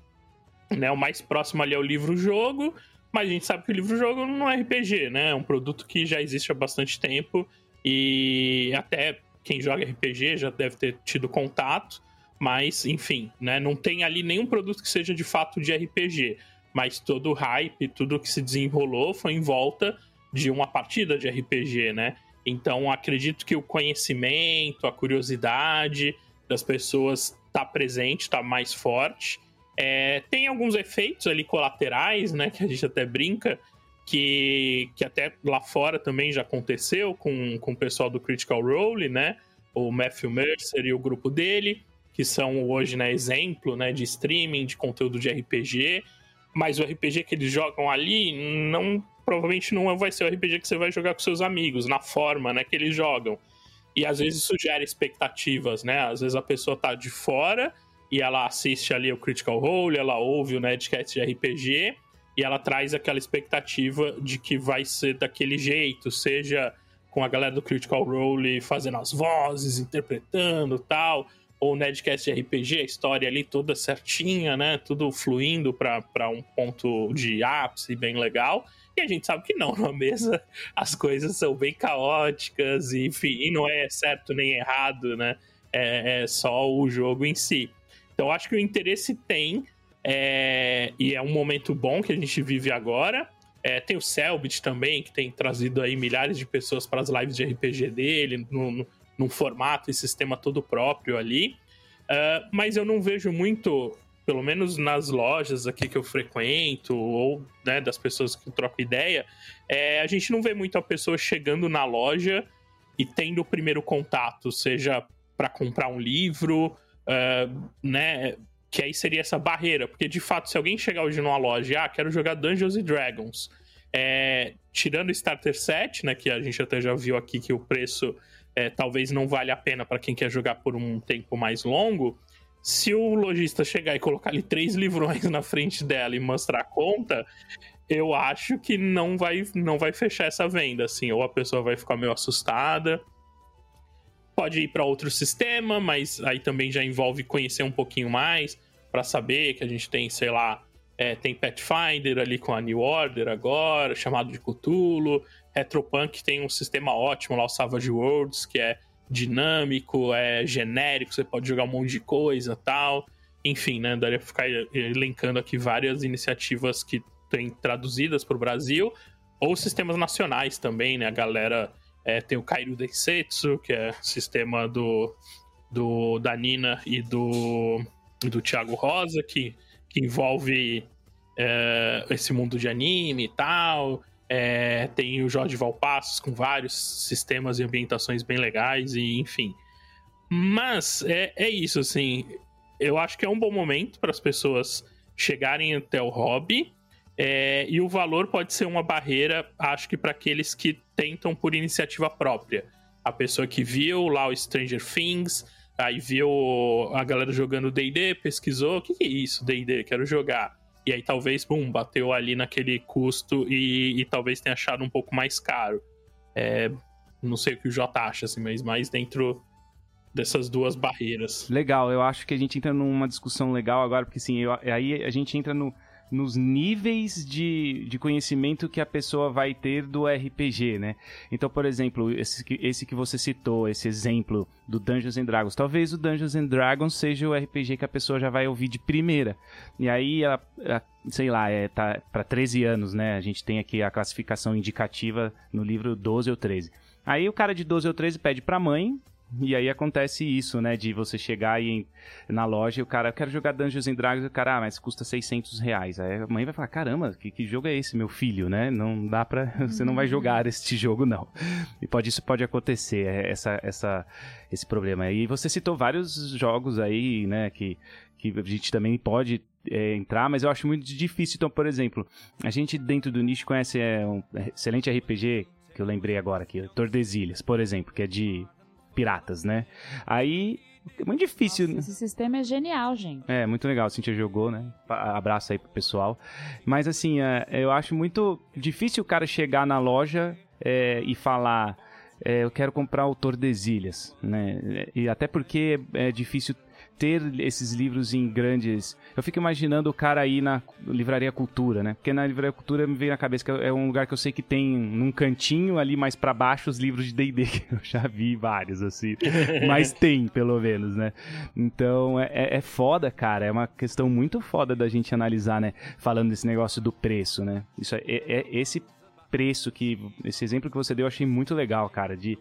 né, o mais próximo ali é o livro-jogo, mas a gente sabe que o livro-jogo não é RPG, né, é um produto que já existe há bastante tempo e até quem joga RPG já deve ter tido contato, mas enfim, né? Não tem ali nenhum produto que seja de fato de RPG, mas todo o hype, tudo que se desenrolou foi em volta de uma partida de RPG, né? Então acredito que o conhecimento, a curiosidade das pessoas está presente, está mais forte. É, tem alguns efeitos ali colaterais, né? Que a gente até brinca, que, que até lá fora também já aconteceu com, com o pessoal do Critical Role, né? O Matthew Mercer e o grupo dele, que são hoje, né, exemplo, né, de streaming, de conteúdo de RPG, mas o RPG que eles jogam ali não provavelmente não vai ser o RPG que você vai jogar com seus amigos, na forma, né, que eles jogam. E às vezes isso gera expectativas, né? Às vezes a pessoa tá de fora e ela assiste ali o Critical Role, ela ouve o Nerdcast de RPG, e ela traz aquela expectativa de que vai ser daquele jeito, seja com a galera do Critical Role fazendo as vozes, interpretando tal, ou o Nedcast RPG, a história ali toda certinha, né? Tudo fluindo para um ponto de ápice bem legal. E a gente sabe que não, na mesa as coisas são bem caóticas, e, enfim, e não é certo nem errado, né? É, é só o jogo em si. Então acho que o interesse tem, é, e é um momento bom que a gente vive agora. É, tem o Selbit também, que tem trazido aí milhares de pessoas para as lives de RPG dele, no, num formato e sistema todo próprio ali. Uh, mas eu não vejo muito, pelo menos nas lojas aqui que eu frequento, ou né, das pessoas que trocam ideia, é, a gente não vê muito a pessoa chegando na loja e tendo o primeiro contato, seja para comprar um livro, uh, né? Que aí seria essa barreira, porque de fato, se alguém chegar hoje numa loja e ah, quero jogar Dungeons and Dragons, é, tirando o Starter Set, né, que a gente até já viu aqui que o preço é, talvez não vale a pena para quem quer jogar por um tempo mais longo, se o lojista chegar e colocar ali três livrões na frente dela e mostrar a conta, eu acho que não vai, não vai fechar essa venda, assim, ou a pessoa vai ficar meio assustada, pode ir para outro sistema, mas aí também já envolve conhecer um pouquinho mais para saber que a gente tem, sei lá, é, tem Pathfinder ali com a New Order agora, chamado de Cthulhu. Retropunk tem um sistema ótimo lá, o Savage Worlds, que é dinâmico, é genérico, você pode jogar um monte de coisa tal. Enfim, né? Daria pra ficar elencando aqui várias iniciativas que tem traduzidas para o Brasil, ou sistemas nacionais também, né? A galera é, tem o Kairu Densetsu, que é sistema do, do da Nina e do, do Thiago Rosa, que, que envolve é, esse mundo de anime e tal. É, tem o Jorge Valpassos com vários sistemas e ambientações bem legais, e enfim. Mas é, é isso, assim. Eu acho que é um bom momento para as pessoas chegarem até o hobby é, e o valor pode ser uma barreira, acho que para aqueles que tentam por iniciativa própria. A pessoa que viu lá o Stranger Things, aí viu a galera jogando DD, pesquisou: o que, que é isso, DD? Quero jogar. E aí talvez, bum, bateu ali naquele custo e, e talvez tenha achado um pouco mais caro. É, não sei o que o J acha, assim, mas mais dentro dessas duas barreiras. Legal, eu acho que a gente entra numa discussão legal agora, porque assim, eu, aí a gente entra no nos níveis de, de conhecimento que a pessoa vai ter do RPG, né? Então, por exemplo, esse, esse que você citou, esse exemplo do Dungeons and Dragons, talvez o Dungeons and Dragons seja o RPG que a pessoa já vai ouvir de primeira. E aí, ela, sei lá, é, tá para 13 anos, né? A gente tem aqui a classificação indicativa no livro 12 ou 13. Aí o cara de 12 ou 13 pede pra mãe e aí acontece isso, né? De você chegar aí na loja e o cara, eu quero jogar Dungeons and Dragons, e o cara, ah, mas custa 600 reais. Aí a mãe vai falar, caramba, que, que jogo é esse, meu filho, né? Não dá pra... Você não vai jogar este jogo, não. E pode, isso pode acontecer, é, essa, essa, esse problema. E você citou vários jogos aí, né, que, que a gente também pode é, entrar, mas eu acho muito difícil. Então, por exemplo, a gente dentro do nicho conhece é, um excelente RPG que eu lembrei agora aqui, Tordesilhas, por exemplo, que é de piratas, né? Aí é muito difícil. Nossa, esse sistema é genial, gente. É, muito legal. Cintia jogou, né? Abraço aí pro pessoal. Mas assim, é, eu acho muito difícil o cara chegar na loja é, e falar. É, eu quero comprar o Tordesilhas, né? E até porque é difícil ter esses livros em grandes. Eu fico imaginando o cara aí na Livraria Cultura, né? Porque na Livraria Cultura me veio na cabeça que é um lugar que eu sei que tem num cantinho ali mais para baixo os livros de D&D, que eu já vi vários, assim. Mas tem, pelo menos, né? Então é, é, é foda, cara. É uma questão muito foda da gente analisar, né? Falando desse negócio do preço, né? Isso é, é, é esse preço que. Esse exemplo que você deu eu achei muito legal, cara. De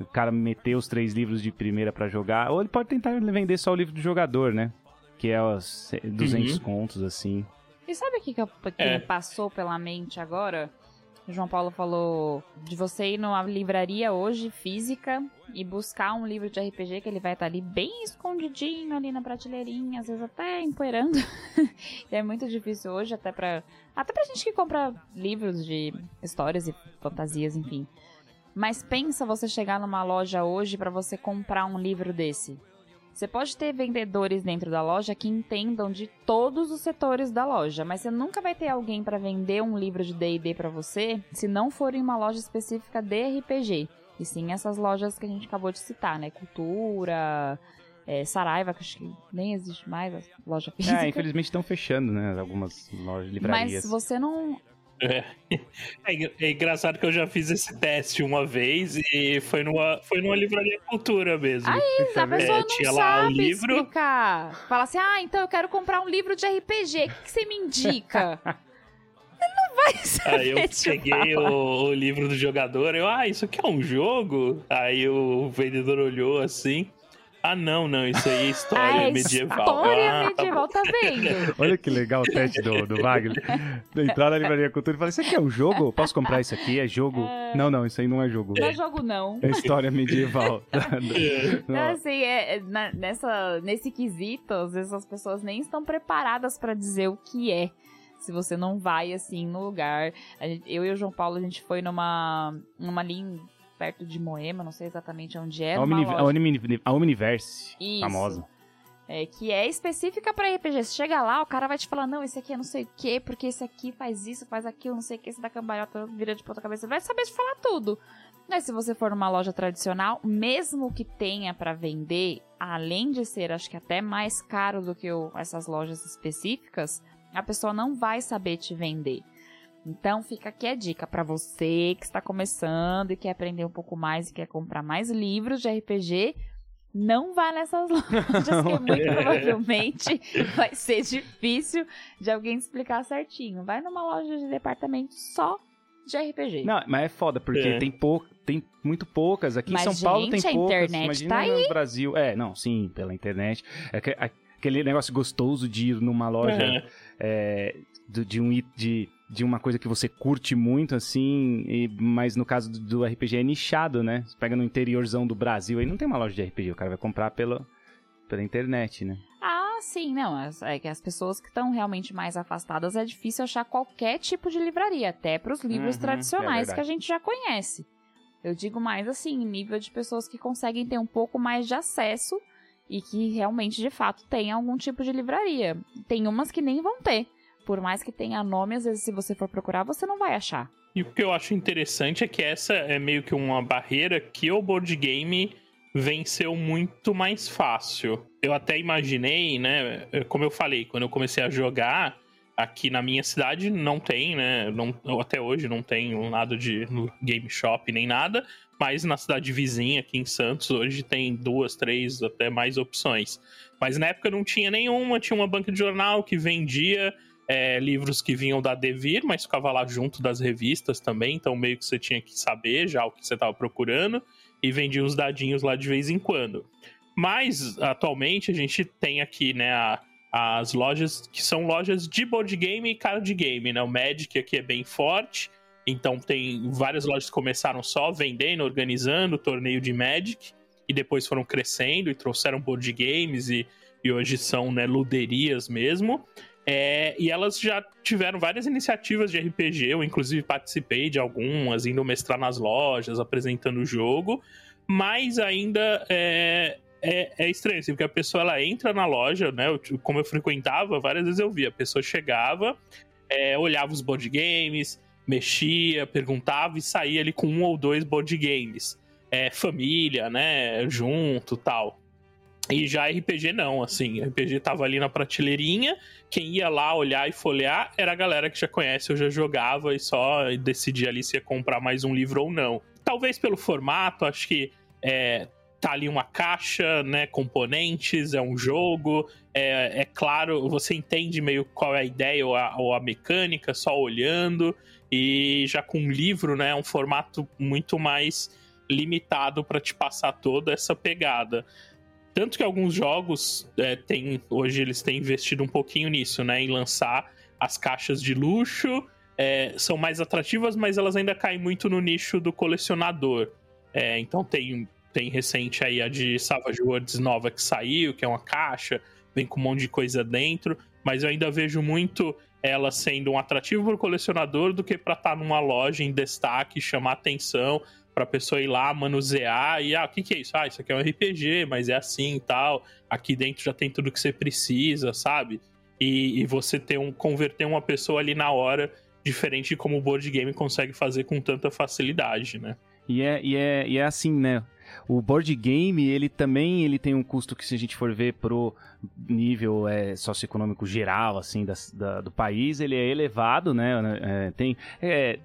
o cara meter os três livros de primeira para jogar. Ou ele pode tentar vender só o livro do jogador, né? Que é os 200 uhum. contos, assim. E sabe o que, que, eu, que é. passou pela mente agora? O João Paulo falou de você ir numa livraria hoje física e buscar um livro de RPG que ele vai estar ali bem escondidinho ali na prateleirinha, às vezes até empoeirando. é muito difícil hoje até para até pra gente que compra livros de histórias e fantasias, enfim. Mas pensa você chegar numa loja hoje para você comprar um livro desse. Você pode ter vendedores dentro da loja que entendam de todos os setores da loja, mas você nunca vai ter alguém para vender um livro de D&D para você se não for em uma loja específica de RPG. E sim essas lojas que a gente acabou de citar, né? Cultura, é, Saraiva, que acho que nem existe mais a loja é, física. É, infelizmente estão fechando, né? Algumas lojas, livrarias. Mas você não é. é. É, engraçado que eu já fiz esse teste uma vez e foi numa, foi numa livraria cultura mesmo. Aí, a pessoa é, não tinha lá o livro. explicar. Fala assim, ah, então eu quero comprar um livro de RPG, o que, que você me indica? não vai saber Aí eu peguei o, o, livro do jogador, eu, ah, isso aqui é um jogo? Aí o vendedor olhou assim, ah, não, não, isso aí é história ah, é medieval. História ah, tá medieval, tá, vendo? Olha que legal o teste do, do Wagner. Entrar na livraria cultura e falar: Isso aqui é um jogo? Posso comprar isso aqui? É jogo? É... Não, não, isso aí não é jogo. Não é jogo, não. É história medieval. não, assim, é, é nessa, nesse quesito, às vezes as pessoas nem estão preparadas para dizer o que é se você não vai assim no lugar. Gente, eu e o João Paulo, a gente foi numa, numa linha perto de Moema, não sei exatamente onde é. A, Omni, a, Omni, a Omniverse, Isso. famosa. É, que é específica para RPG. Você chega lá, o cara vai te falar, não, esse aqui é não sei o que, porque esse aqui faz isso, faz aquilo, não sei o que, esse da cambalhota vira de ponta cabeça. Vai saber te falar tudo. Mas se você for numa loja tradicional, mesmo que tenha para vender, além de ser, acho que até mais caro do que o, essas lojas específicas, a pessoa não vai saber te vender. Então fica aqui a dica para você que está começando e quer aprender um pouco mais e quer comprar mais livros de RPG, não vá nessas lojas que muito provavelmente vai ser difícil de alguém explicar certinho. Vai numa loja de departamento só de RPG. Não, mas é foda, porque é. tem pouco, tem muito poucas. Aqui mas, em São gente, Paulo tem poucas. Internet Imagina tá no Brasil. É, não, sim, pela internet. É aquele negócio gostoso de ir numa loja uhum. é, de, de, um de, de uma coisa que você curte muito, assim, e, mas no caso do, do, RPG é nichado, né? Você pega no interiorzão do Brasil, aí não tem uma loja de RPG, o cara vai comprar pela, pela internet, né? Ah, sim, não. É que as pessoas que estão realmente mais afastadas é difícil achar qualquer tipo de livraria, até para os livros uhum, tradicionais é que a gente já conhece. Eu digo mais assim, nível de pessoas que conseguem ter um pouco mais de acesso e que realmente, de fato, tem algum tipo de livraria. Tem umas que nem vão ter. Por mais que tenha nome, às vezes, se você for procurar, você não vai achar. E o que eu acho interessante é que essa é meio que uma barreira que o board game venceu muito mais fácil. Eu até imaginei, né? Como eu falei, quando eu comecei a jogar, aqui na minha cidade não tem, né? Não, até hoje não tem nada de game shop nem nada. Mas na cidade vizinha, aqui em Santos, hoje tem duas, três, até mais opções. Mas na época não tinha nenhuma, tinha uma banca de jornal que vendia é, livros que vinham da Devir, mas ficava lá junto das revistas também, então meio que você tinha que saber já o que você estava procurando e vendia uns dadinhos lá de vez em quando. Mas atualmente a gente tem aqui, né, a, as lojas que são lojas de board game e card game, né? O Magic aqui é bem forte, então tem várias lojas que começaram só vendendo, organizando o torneio de Magic e depois foram crescendo e trouxeram board games e, e hoje são né, luderias mesmo. É, e elas já tiveram várias iniciativas de RPG, eu inclusive participei de algumas, indo mestrar nas lojas, apresentando o jogo, mas ainda é, é, é, estranho, assim, porque a pessoa ela entra na loja, né? Eu, como eu frequentava, várias vezes eu via, a pessoa chegava, é, olhava os board games, mexia, perguntava e saía ali com um ou dois board games. É, família, né? Junto tal. E já RPG não, assim, RPG tava ali na prateleirinha, quem ia lá olhar e folhear era a galera que já conhece, eu já jogava e só decidia ali se ia comprar mais um livro ou não. Talvez pelo formato, acho que é, tá ali uma caixa, né, componentes, é um jogo, é, é claro, você entende meio qual é a ideia ou a, ou a mecânica só olhando, e já com um livro, né, é um formato muito mais limitado para te passar toda essa pegada. Tanto que alguns jogos é, tem, hoje eles têm investido um pouquinho nisso, né? Em lançar as caixas de luxo. É, são mais atrativas, mas elas ainda caem muito no nicho do colecionador. É, então tem, tem recente aí a de Savage Worlds nova que saiu, que é uma caixa, vem com um monte de coisa dentro. Mas eu ainda vejo muito ela sendo um atrativo para o colecionador do que para estar tá numa loja em destaque, chamar atenção, pra pessoa ir lá manusear e, ah, o que, que é isso? Ah, isso aqui é um RPG, mas é assim e tal. Aqui dentro já tem tudo que você precisa, sabe? E, e você ter um, converter uma pessoa ali na hora, diferente de como o board game consegue fazer com tanta facilidade, né? E é, e é, e é assim, né? O board game, ele também ele tem um custo que se a gente for ver pro nível é, socioeconômico geral, assim, da, da do país, ele é elevado, né? É, tem, é,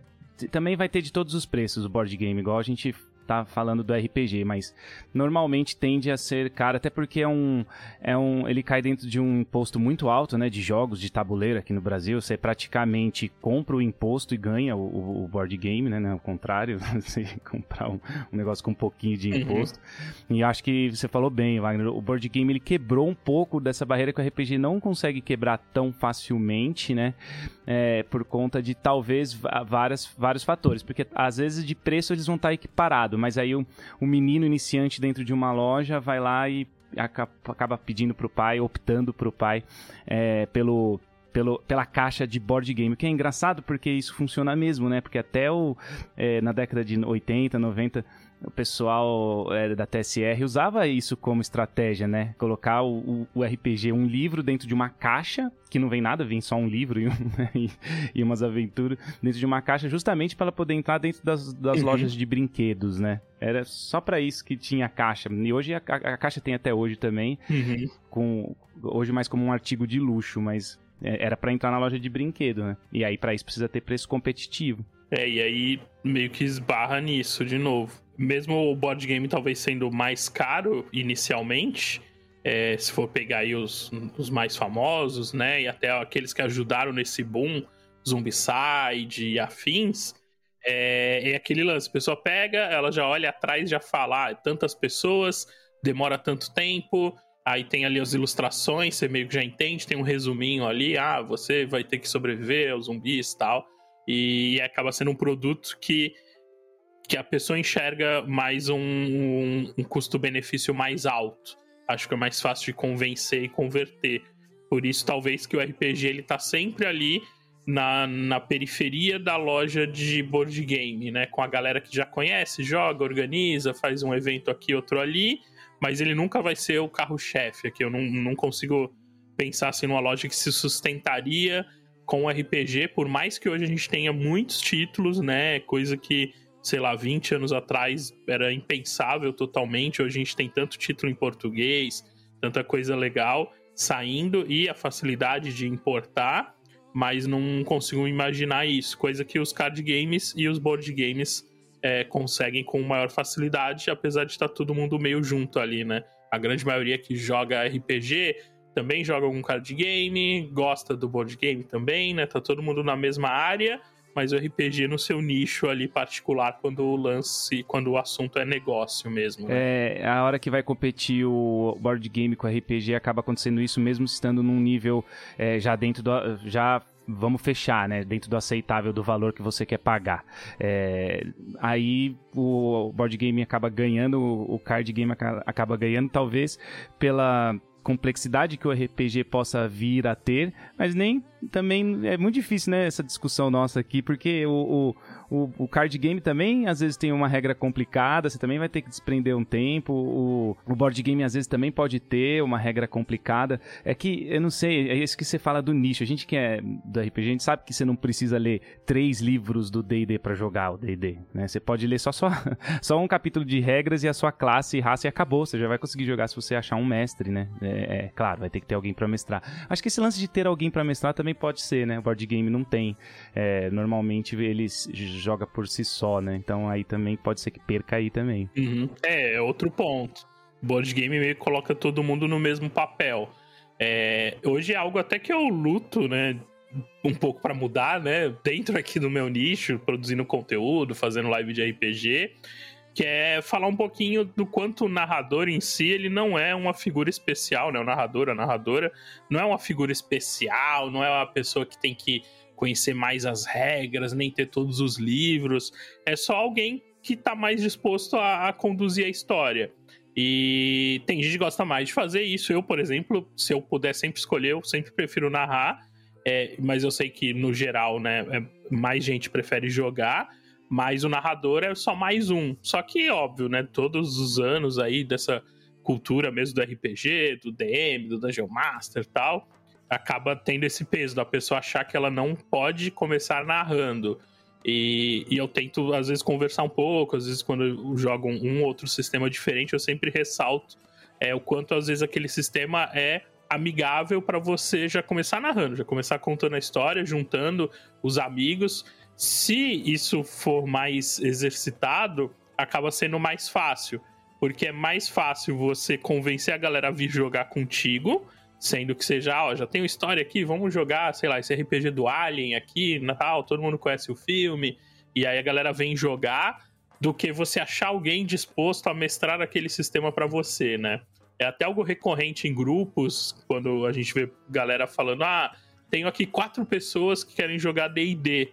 também vai ter de todos os preços o board game, igual a gente tá falando do RPG, mas normalmente tende a ser caro, até porque é um, é um. Ele cai dentro de um imposto muito alto, né? De jogos de tabuleiro aqui no Brasil. Você praticamente compra o imposto e ganha o, o board game, né? Não, o contrário, você comprar um, um, negócio com um pouquinho de uhum. imposto. Uhum. E acho que você falou bem, Wagner. O board game ele quebrou um pouco dessa barreira que o RPG não consegue quebrar tão facilmente, né? É, por conta de talvez várias, vários fatores. Porque às vezes de preço eles vão estar equiparados mas aí o, o menino iniciante dentro de uma loja vai lá e acaba pedindo pro pai, optando pro pai é, pelo, pelo, pela caixa de board game, que é engraçado porque isso funciona mesmo, né? Porque até o, é, na década de 80, 90, o pessoal é, da TSR usava isso como estratégia, né? Colocar o, o, RPG, um livro dentro de uma caixa, que não vem nada, vem só um livro e, e, e umas aventuras, dentro de uma caixa, justamente para ela poder entrar dentro das, das uhum. lojas de brinquedos, né? Era só para isso que tinha a caixa. E hoje a, a, a caixa tem até hoje também, uhum. com hoje mais como um artigo de luxo, mas é, era para entrar na loja de brinquedo, né? E aí para isso precisa ter preço competitivo. É, e aí meio que esbarra nisso de novo. Mesmo o board game talvez sendo mais caro inicialmente, é, se for pegar aí os, os mais famosos, né, e até aqueles que ajudaram nesse boom, Zombicide e afins, é, é aquele lance, a pessoa pega, ela já olha atrás, já fala, ah, tantas pessoas, demora tanto tempo, aí tem ali as ilustrações, você meio que já entende, tem um resuminho ali, ah, você vai ter que sobreviver aos zumbis e tal e acaba sendo um produto que, que a pessoa enxerga mais um, um, um custo-benefício mais alto. Acho que é mais fácil de convencer e converter. Por isso, talvez que o RPG ele tá sempre ali na, na periferia da loja de board game, né? Com a galera que já conhece, joga, organiza, faz um evento aqui, outro ali, mas ele nunca vai ser o carro-chefe aqui. Eu não, não consigo pensar assim numa loja que se sustentaria com o RPG, por mais que hoje a gente tenha muitos títulos, né? Coisa que, sei lá, 20 anos atrás era impensável totalmente. Hoje a gente tem tanto título em português, tanta coisa legal saindo e a facilidade de importar, mas não consigo imaginar isso. Coisa que os card games e os board games é, conseguem com maior facilidade, apesar de estar todo mundo meio junto ali, né? A grande maioria que joga RPG também joga algum card game, gosta do board game também, né? Tá todo mundo na mesma área, mas o RPG no seu nicho ali particular quando o lance, quando o assunto é negócio mesmo. Né? É, a hora que vai competir o board game com o RPG acaba acontecendo isso mesmo estando num nível é, já dentro do já vamos fechar, né? Dentro do aceitável do valor que você quer pagar. É, aí o board game acaba ganhando, o card game acaba ganhando, talvez pela complexidade que o RPG possa vir a ter, mas nem também é muito difícil, né, essa discussão nossa aqui, porque o, o o, o card game também, às vezes, tem uma regra complicada, você também vai ter que desprender um tempo. O, o board game, às vezes, também pode ter uma regra complicada. É que, eu não sei, é isso que você fala do nicho. A gente que é do RPG, a gente sabe que você não precisa ler três livros do D&D para jogar o D&D, né? Você pode ler só, só, só um capítulo de regras e a sua classe e raça e acabou. Você já vai conseguir jogar se você achar um mestre, né? É, é claro, vai ter que ter alguém para mestrar. Acho que esse lance de ter alguém para mestrar também pode ser, né? O board game não tem. É, normalmente eles joga por si só, né? Então aí também pode ser que perca aí também. Uhum. É, é outro ponto. Board game meio que coloca todo mundo no mesmo papel. É, hoje é algo até que eu luto, né? Um pouco para mudar, né? Dentro aqui do meu nicho, produzindo conteúdo, fazendo live de RPG, que é falar um pouquinho do quanto o narrador em si ele não é uma figura especial, né? O narrador, a narradora, não é uma figura especial, não é uma pessoa que tem que conhecer mais as regras, nem ter todos os livros. É só alguém que está mais disposto a, a, conduzir a história. E tem gente que gosta mais de fazer isso. Eu, por exemplo, se eu puder sempre escolher, eu sempre prefiro narrar. É, mas eu sei que, no geral, né, é, mais gente prefere jogar. Mas o narrador é só mais um. Só que, óbvio, né? Todos os anos aí dessa cultura mesmo do RPG, do DM, do Dungeon Master e tal acaba tendo esse peso da pessoa achar que ela não pode começar narrando. E, e eu tento, às vezes, conversar um pouco, às vezes, quando eu jogo um, outro sistema diferente, eu sempre ressalto é, o quanto, às vezes, aquele sistema é amigável para você já começar narrando, já começar contando a história, juntando os amigos. Se isso for mais exercitado, acaba sendo mais fácil, porque é mais fácil você convencer a galera a vir jogar contigo Sendo que seja, ó, já tem uma história aqui, vamos jogar, sei lá, esse RPG do Alien aqui, Natal, todo mundo conhece o filme, e aí a galera vem jogar, do que você achar alguém disposto a mestrar aquele sistema para você, né? É até algo recorrente em grupos, quando a gente vê galera falando, ah, tenho aqui quatro pessoas que querem jogar D&D.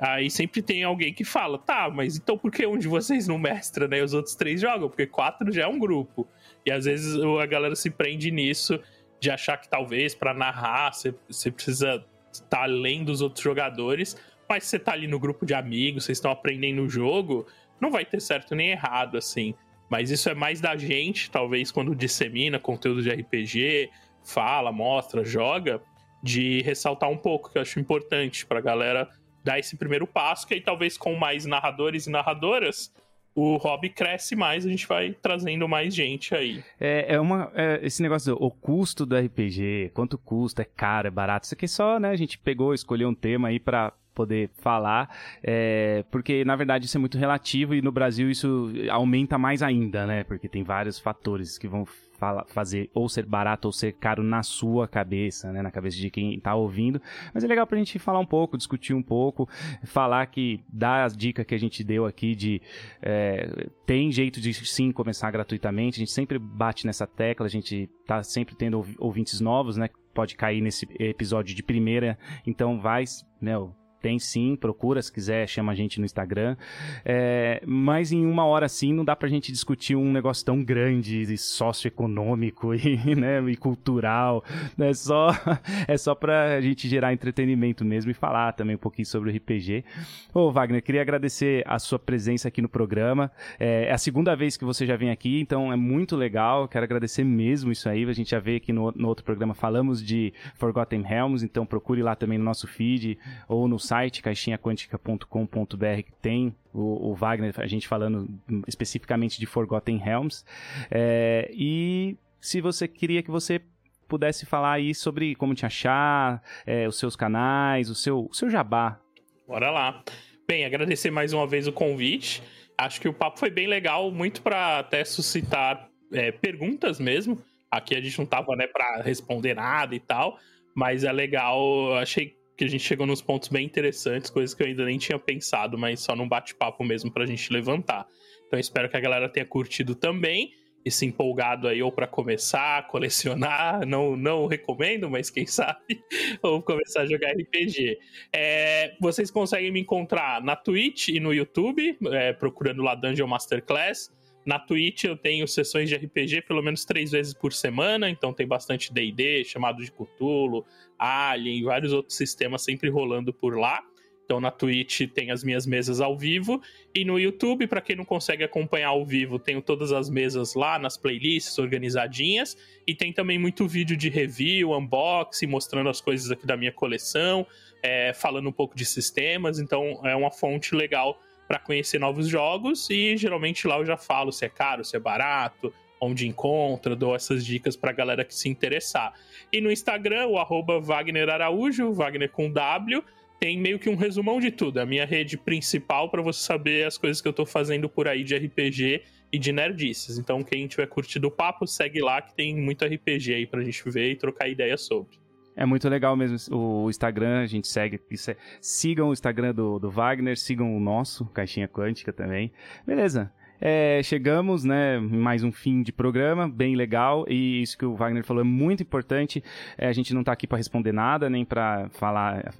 Aí sempre tem alguém que fala, tá, mas então por que um de vocês não mestra, né? Os outros três jogam, porque quatro já é um grupo. E às vezes a galera se prende nisso de achar que talvez para narrar você precisa estar tá além dos outros jogadores, mas você tá ali no grupo de amigos, vocês estão aprendendo o jogo, Não vai ter certo nem errado, assim. Mas isso é mais da gente, talvez, quando dissemina conteúdo de RPG, fala, mostra, joga, de ressaltar um pouco, que eu acho importante pra galera dar esse primeiro passo, que aí talvez com mais narradores e narradoras o hobby cresce mais, a gente vai trazendo mais gente aí. É, é uma. É, esse negócio do o custo do RPG, quanto custa, é caro, é barato. Isso aqui só, né? A gente pegou, escolheu um tema aí para poder falar, é, porque na verdade isso é muito relativo e no Brasil isso aumenta mais ainda, né? Porque tem vários fatores que vão fala, fazer ou ser barato ou ser caro na sua cabeça, né? Na cabeça de quem tá ouvindo. Mas é legal pra gente falar um pouco, discutir um pouco, falar que dá as dicas que a gente deu aqui de é, tem jeito de sim começar gratuitamente. A gente sempre bate nessa tecla, a gente tá sempre tendo ouvintes novos, né? Pode cair nesse episódio de primeira, então vai, meu, tem sim, procura, se quiser, chama a gente no Instagram. É, mas em uma hora assim não dá pra gente discutir um negócio tão grande e socioeconômico e, né, e cultural. É só, é só pra gente gerar entretenimento mesmo e falar também um pouquinho sobre o RPG. Ô, Wagner, queria agradecer a sua presença aqui no programa. É, é a segunda vez que você já vem aqui, então é muito legal. Quero agradecer mesmo isso aí. A gente já veio aqui no, no outro programa, falamos de Forgotten Realms, então procure lá também no nosso feed ou no site site, caixinhaquântica.com.br, que tem o, o, Wagner, a gente falando especificamente de Forgotten Realms. É, e se você queria que você pudesse falar aí sobre como te achar, é, os seus canais, o seu, o seu jabá. Bora lá. Bem, agradecer mais uma vez o convite. Acho que o papo foi bem legal, muito para até suscitar é, perguntas mesmo. Aqui a gente não tava, né, para responder nada e tal, mas é legal. Achei que a gente chegou nos pontos bem interessantes, coisas que eu ainda nem tinha pensado, mas só num bate-papo mesmo pra gente levantar. Então espero que a galera tenha curtido também e se empolgado aí ou para começar, colecionar, não, não recomendo, mas quem sabe, ou começar a jogar RPG. É, vocês conseguem me encontrar na Twitch e no YouTube, é, procurando lá Dungeon Masterclass. Na Twitch eu tenho sessões de RPG pelo menos três vezes por semana, então tem bastante D&D, chamado de Cthulhu, Alien vários outros sistemas sempre rolando por lá. Então na Twitch tem as minhas mesas ao vivo e no YouTube, para quem não consegue acompanhar ao vivo, tenho todas as mesas lá nas playlists organizadinhas e tem também muito vídeo de review, unboxing, mostrando as coisas aqui da minha coleção, é, falando um pouco de sistemas. Então é uma fonte legal para conhecer novos jogos e geralmente lá eu já falo se é caro, se é barato, onde encontra, dou essas dicas pra galera que se interessar. E no Instagram, o arroba Wagner Araújo, Wagner com W, tem meio que um resumão de tudo. A minha rede principal para você saber as coisas que eu tô fazendo por aí de RPG e de nerdices. Então, quem tiver curtido o papo, segue lá que tem muito RPG aí pra gente ver e trocar ideia sobre. É muito legal mesmo o Instagram, a gente segue. É, sigam o Instagram do, do Wagner, sigam o nosso, Caixinha Quântica também. Beleza. É, chegamos, né, mais um fim de programa, bem legal, e isso que o Wagner falou é muito importante. É, a gente não está aqui para responder nada, nem para falar,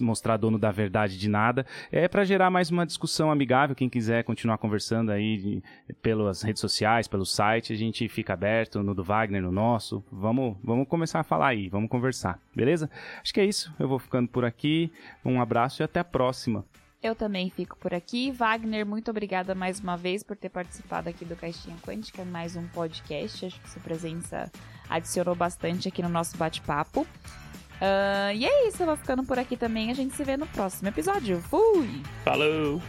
mostrar dono da verdade de nada. É para gerar mais uma discussão amigável. Quem quiser continuar conversando aí de, pelas redes sociais, pelo site, a gente fica aberto no do Wagner, no nosso. Vamos, vamos começar a falar aí, vamos conversar, beleza? Acho que é isso. Eu vou ficando por aqui. Um abraço e até a próxima. Eu também fico por aqui. Wagner, muito obrigada mais uma vez por ter participado aqui do Caixinha Quântica, mais um podcast. Acho que sua presença adicionou bastante aqui no nosso bate-papo. Uh, e é isso, eu vou ficando por aqui também. A gente se vê no próximo episódio. Fui! Falou!